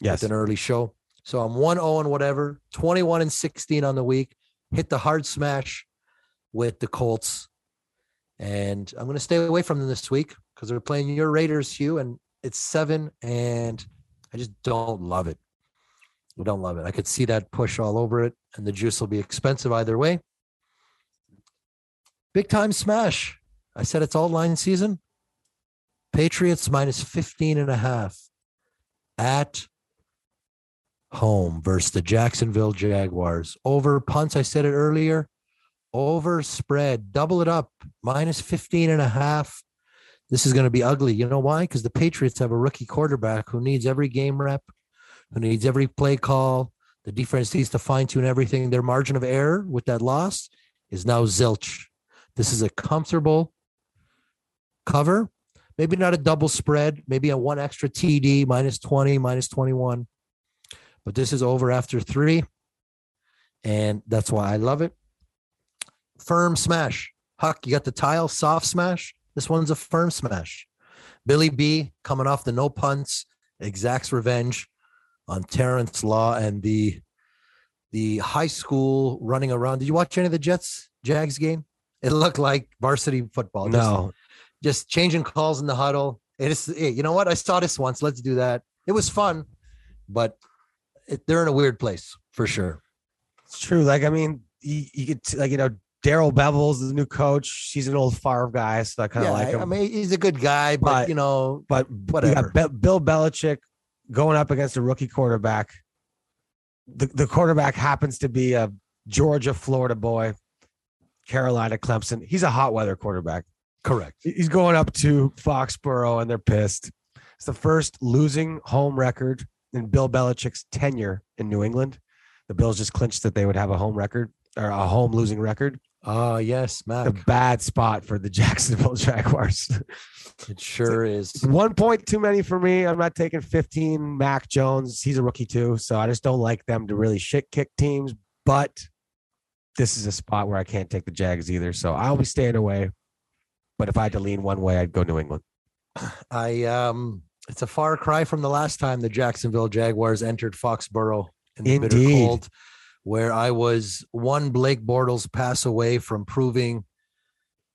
Yes. with an early show. So I'm 1 0 and whatever, 21 and 16 on the week. Hit the hard smash with the Colts. And I'm going to stay away from them this week because they're playing your Raiders, Hugh, and it's seven. And I just don't love it. I don't love it. I could see that push all over it, and the juice will be expensive either way. Big time smash. I said it's all line season. Patriots minus 15 and a half at home versus the Jacksonville Jaguars. Over punts, I said it earlier. Over spread, double it up, minus 15 and a half. This is going to be ugly. You know why? Because the Patriots have a rookie quarterback who needs every game rep, who needs every play call. The defense needs to fine tune everything. Their margin of error with that loss is now zilch. This is a comfortable cover. Maybe not a double spread, maybe a one extra TD, minus 20, minus 21. But this is over after three. And that's why I love it. Firm smash. Huck, you got the tile, soft smash. This one's a firm smash. Billy B coming off the no punts, exacts revenge on Terrence Law and the the high school running around. Did you watch any of the Jets Jags game? It looked like varsity football. No. just changing calls in the huddle. It is, you know what? I saw this once. Let's do that. It was fun, but it, they're in a weird place for sure. It's true. Like, I mean, you, you could, like, you know, Darrell Bevell's the new coach. He's an old Favre guy, so I kind Yeah, of like him. I mean, he's a good guy, but, But- you know, but whatever. You got Be- Bill Belichick going up against a rookie quarterback. The, the quarterback happens to be a Georgia, Florida boy, Carolina, Clemson. He's a hot weather quarterback. correct. He's going up to Foxborough and they're pissed. It's the first losing home record in Bill Belichick's tenure in New England. The Bills just clinched that they would have a home record or a home losing record. Oh, yes, A Mac. bad spot for the Jacksonville Jaguars. It sure is. One point too many for me. I'm not taking 15. Mac Jones, he's a rookie too, so I just don't like them to really shit kick teams. But this is a spot where I can't take the Jags either, so I'll be staying away. But if I had to lean one way, I'd go New England. I um, it's a far cry from the last time the Jacksonville Jaguars entered Foxborough in the bitter cold, where I was one Blake Bortles pass away from proving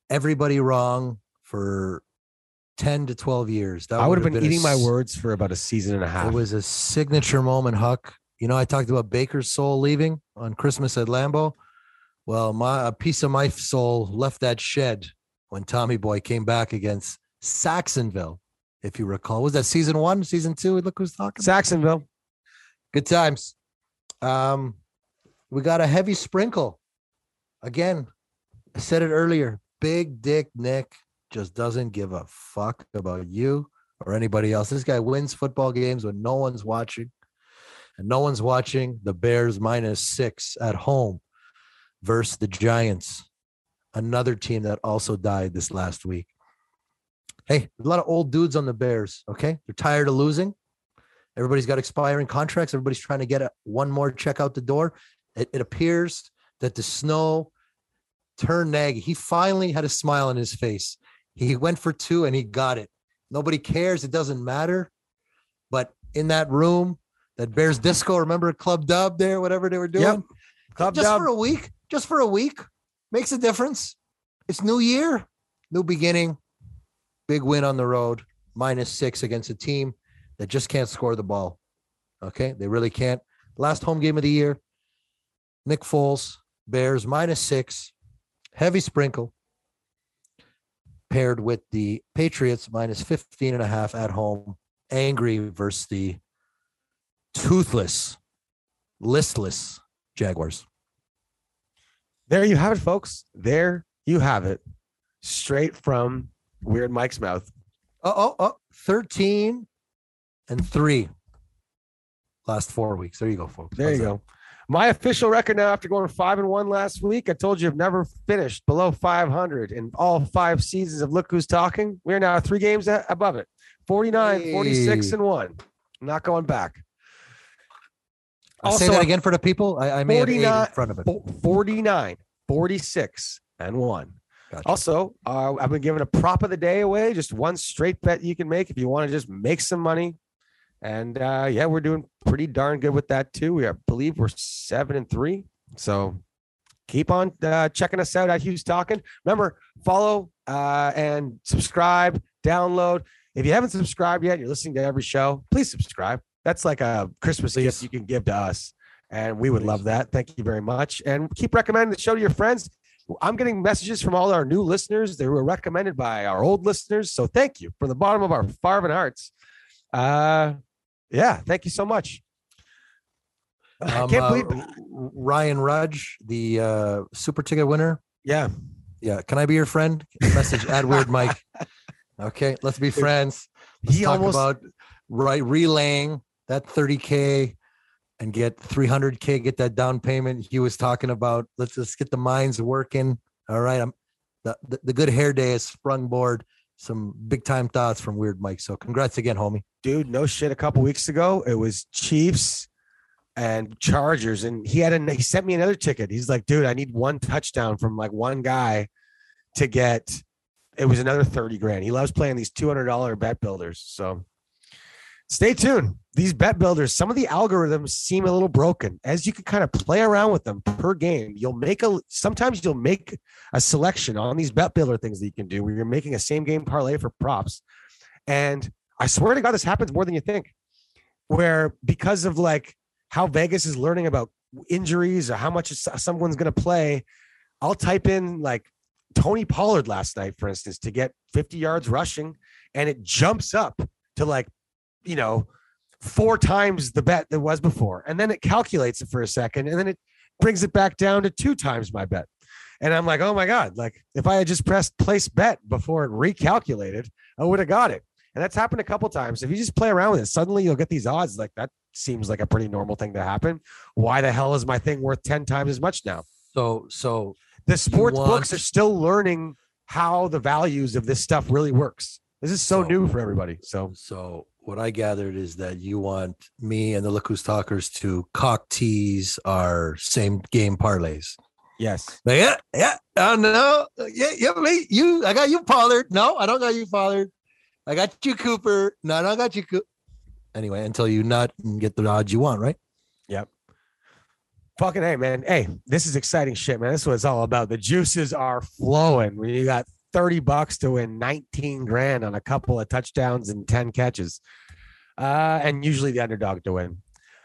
everybody wrong for ten to twelve years. That I would have been a eating my words for about a season and a half. It was a signature moment, Huck. You know, I talked about Baker's soul leaving on Christmas at Lambeau. Well, my a piece of my soul left that shed when Tommy Boy came back against Saxonville, if you recall. Was that season one, season two? Look who's talking. Saxonville. Good times. Um, we got a heavy sprinkle. Again, I said it earlier. Big Dick Nick just doesn't give a fuck about you or anybody else. This guy wins football games when no one's watching. and no one's watching the Bears minus six at home versus the Giants, another team that also died this last week. Hey, a lot of old dudes on the Bears. Okay. They're tired of losing. Everybody's got expiring contracts. Everybody's trying to get one more check out the door. It, it appears that the snow turned Nagy. He finally had a smile on his face. He went for two and he got it. Nobody cares. It doesn't matter. But in that room, that Bears disco, remember Club Dub there, whatever they were doing? Yep. Club just Dub. for a week, just for a week makes a difference. It's new year, new beginning, big win on the road, minus six against a team that just can't score the ball. Okay. They really can't. Last home game of the year, Nick Foles, Bears minus six, heavy sprinkle, paired with the Patriots minus 15 and a half at home, angry versus the toothless, listless Jaguars. There you have it, folks. There you have it. Straight from Weird Mike's mouth. Oh, oh, oh, 13 and three last four weeks. There you go, folks. There you that? go. My official record now after going five and one last week. I told you I've never finished below 500 in all five seasons of Look Who's Talking. We're now three games above it 49, 46, and one. I'm not going back. I'll say that again for the people. I, I may have eight in 49 front of it. 49, 46, and one. Gotcha. Also, uh, I've been giving a prop of the day away, just one straight bet you can make if you want to just make some money. And uh, yeah, we're doing pretty darn good with that too. We are, believe we're seven and three. So keep on uh, checking us out at Hughes Talking. Remember, follow uh, and subscribe, download. If you haven't subscribed yet, you're listening to every show, please subscribe. That's like a Christmas Please. gift you can give to us. And we would Please. love that. Thank you very much. And keep recommending the show to your friends. I'm getting messages from all our new listeners that were recommended by our old listeners. So thank you from the bottom of our farvin hearts. Uh, yeah, thank you so much. I Um, can't uh, believe. R- Ryan Rudge, the uh, super ticket winner. Yeah, Yeah. Can I be your friend? Message at Weird Mike. Okay. Let's be friends. Let's he talk almost about right relaying that 30K and get 300K, get that down payment. He was talking about let's just get the minds working. All right. I'm the, the, the good hair day has sprung board. Some big time thoughts from Weird Mike. So congrats again, homie. dude, no shit. A couple weeks ago, it was Chiefs and Chargers, and he had a he sent me another ticket. He's like, dude, I need one touchdown from like one guy to get. It was another thirty grand. He loves playing these two hundred dollar bet builders. So stay tuned. These bet builders, some of the algorithms seem a little broken. As you can kind of play around with them per game, you'll make a sometimes you'll make a selection on these bet builder things that you can do where you're making a same game parlay for props. And I swear to God, this happens more than you think. Where because of like how Vegas is learning about injuries or how much someone's going to play, I'll type in like Tony Pollard last night, for instance, to get 50 yards rushing, and it jumps up to like, you know, four times the bet that was before. And then it calculates it for a second, and then it brings it back down to two times my bet. And I'm like, oh my God, like if I had just pressed place bet before it recalculated, I would have got it. And that's happened a couple times. If you just play around with it, suddenly you'll get these odds. Like that seems like a pretty normal thing to happen. Why the hell is my thing worth 10 times as much now? So, so The sports want- books are still learning how the values of this stuff really works. This is so So- new for everybody. So So what I gathered is that you want me and the Look Who's Talkers to cock tease our same game parlays. yes, Like, yeah, yeah, oh no, yeah, yeah, me, you, I got you, Pollard. No, I don't got you, Pollard. I got you, Cooper. No, I don't got you, Cooper. Anyway, until you nut and get the odds you want, right? Yep. Fucking hey man. Hey, this is exciting shit, man. This is what it's all about. The juices are flowing. When you got 30 bucks to win 19 grand on a couple of touchdowns and 10 catches. Uh, and usually the underdog to win.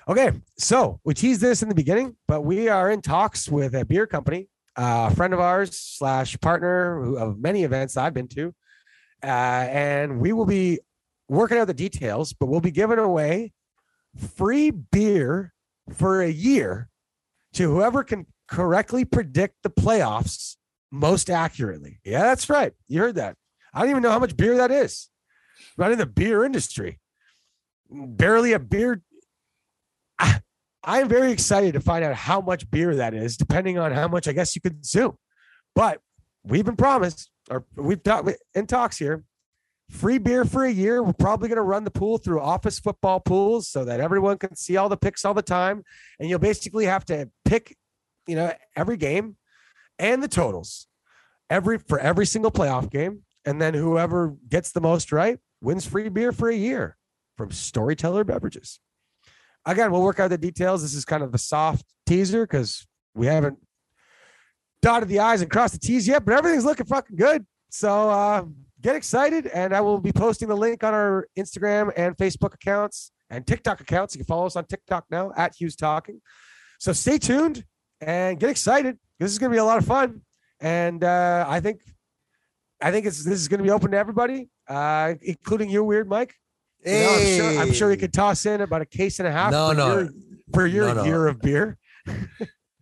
Okay, so we teased this in the beginning, but we are in talks with a beer company, uh, a friend of ours slash partner of many events I've been to, uh, and we will be working out the details. But we'll be giving away free beer for a year to whoever can correctly predict the playoffs most accurately. Yeah, that's right. You heard that. I don't even know how much beer that is. Not in the beer industry. Barely a beer. I'm very excited to find out how much beer that is, depending on how much I guess you consume. But we've been promised, or we've talked in talks here, free beer for a year. We're probably going to run the pool through office football pools so that everyone can see all the picks all the time. And you'll basically have to pick, you know, every game and the totals every for every single playoff game. And then whoever gets the most right wins free beer for a year from Storyteller Beverages. Again, we'll work out the details. This is kind of a soft teaser because we haven't dotted the I's and crossed the T's yet, but everything's looking fucking good. So uh, get excited. And I will be posting the link on our Instagram and Facebook accounts and TikTok accounts. You can follow us on TikTok now at Hughes Talking. So stay tuned and get excited. This is going to be a lot of fun. And uh, I think I think it's this is going to be open to everybody, uh, including you, Weird Mike. You know, I'm, sure, I'm sure he could toss in about a case and a half No, for no. your, for your No, no. year of beer.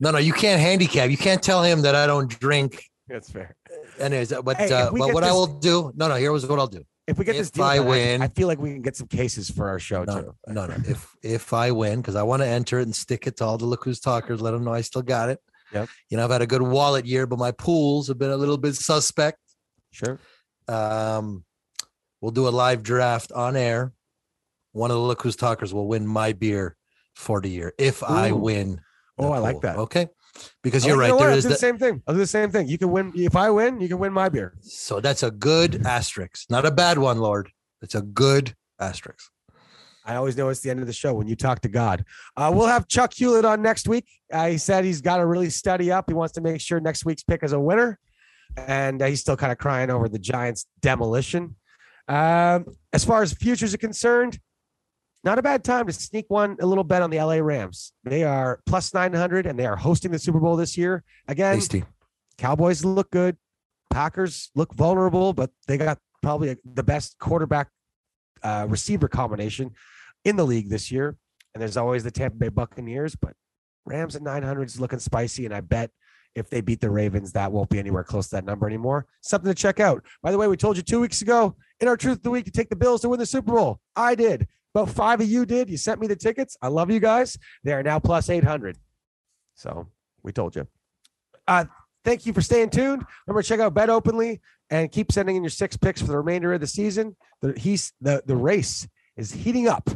No, no, you can't handicap. You can't tell him that I don't drink. That's fair. Anyways, but Hey, uh, but what I will do. No, no. Here was what I'll do. If we get this deal I win- I feel like we can get some cases for our show No, too. no, no. If if I win, because I want to enter it and stick it to all the look who's talkers, let them know I still got it. Yep. You know, I've had a good wallet year, but my pools have been a little bit suspect. Sure. Um, we'll do a live draft on air. One of the look who's talkers will win my beer for the year if I win. the Oh, I like that. Okay, because you're like- right. you know? There do the same thing. I'll do the same thing. You can win if I win. You can win my beer. So that's a good asterisk, not a bad one, Lord. It's a good asterisk. I always know it's the end of the show when you talk to God. Uh, we'll have Chuck Hewlett on next week. Uh, he said he's got to really study up. He wants to make sure next week's pick is a winner, and uh, he's still kind of crying over the Giants' demolition. Um, as far as futures are concerned, not a bad time to sneak one a little bet on the LA Rams. They are plus 900 and they are hosting the Super Bowl this year. Again, Tasty. Cowboys look good. Packers look vulnerable, but they got probably the best quarterback uh, receiver combination in the league this year. And there's always the Tampa Bay Buccaneers, but Rams at 900 is looking spicy. And I bet if they beat the Ravens, that won't be anywhere close to that number anymore. Something to check out. By the way, we told you two weeks ago in our Truth of the Week to take the Bills to win the Super Bowl. I did. About five of you did. You sent me the tickets. I love you guys. They are now plus 800. So we told you. Uh, thank you for staying tuned. Remember, to check out Bet Openly and keep sending in your six picks for the remainder of the season. The he's the the race is heating up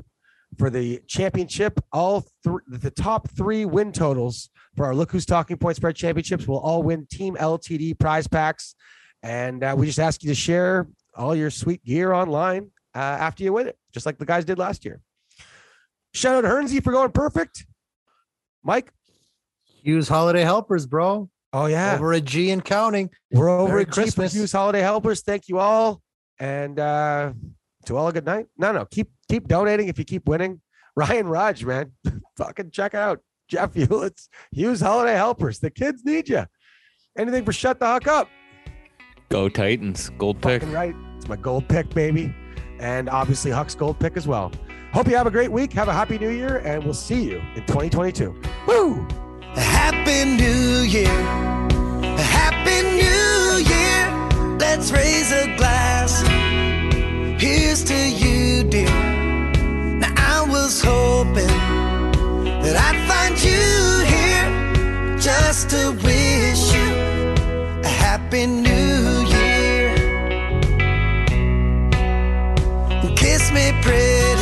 for the championship. All three the top three win totals for our Look Who's Talking Point Spread Championships will all win Team LTD prize packs. And uh, we just ask you to share all your sweet gear online uh, after you win it, just like the guys did last year. Shout out to Hernsey for going perfect. Mike. Hughes holiday helpers, bro. Oh yeah. Over a G and counting. We're over Merry at Christmas Christmas. Hughes Holiday Helpers. Thank you all. And uh to all a good night. No, no, keep keep donating if you keep winning. Ryan Raj, man. Fucking check it out Jeff Hewlett's Hughes Holiday Helpers. The kids need you. Anything for shut the huck up. Go Titans. Gold pick. Fucking right. It's my gold pick, baby. And obviously Huck's gold pick as well. Hope you have a great week. Have a happy new year, and we'll see you in 2022. Woo! A happy New Year. A happy New Year. Let's raise a glass. Here's to you, dear. Now, I was hoping that I'd find you here just to wish you a Happy New me pretty.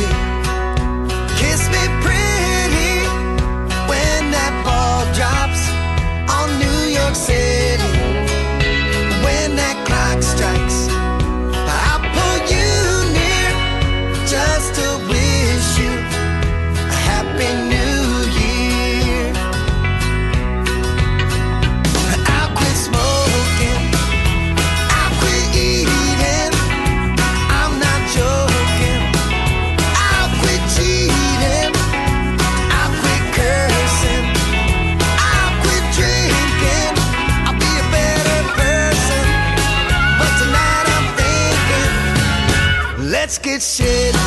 Thinking, let's get shit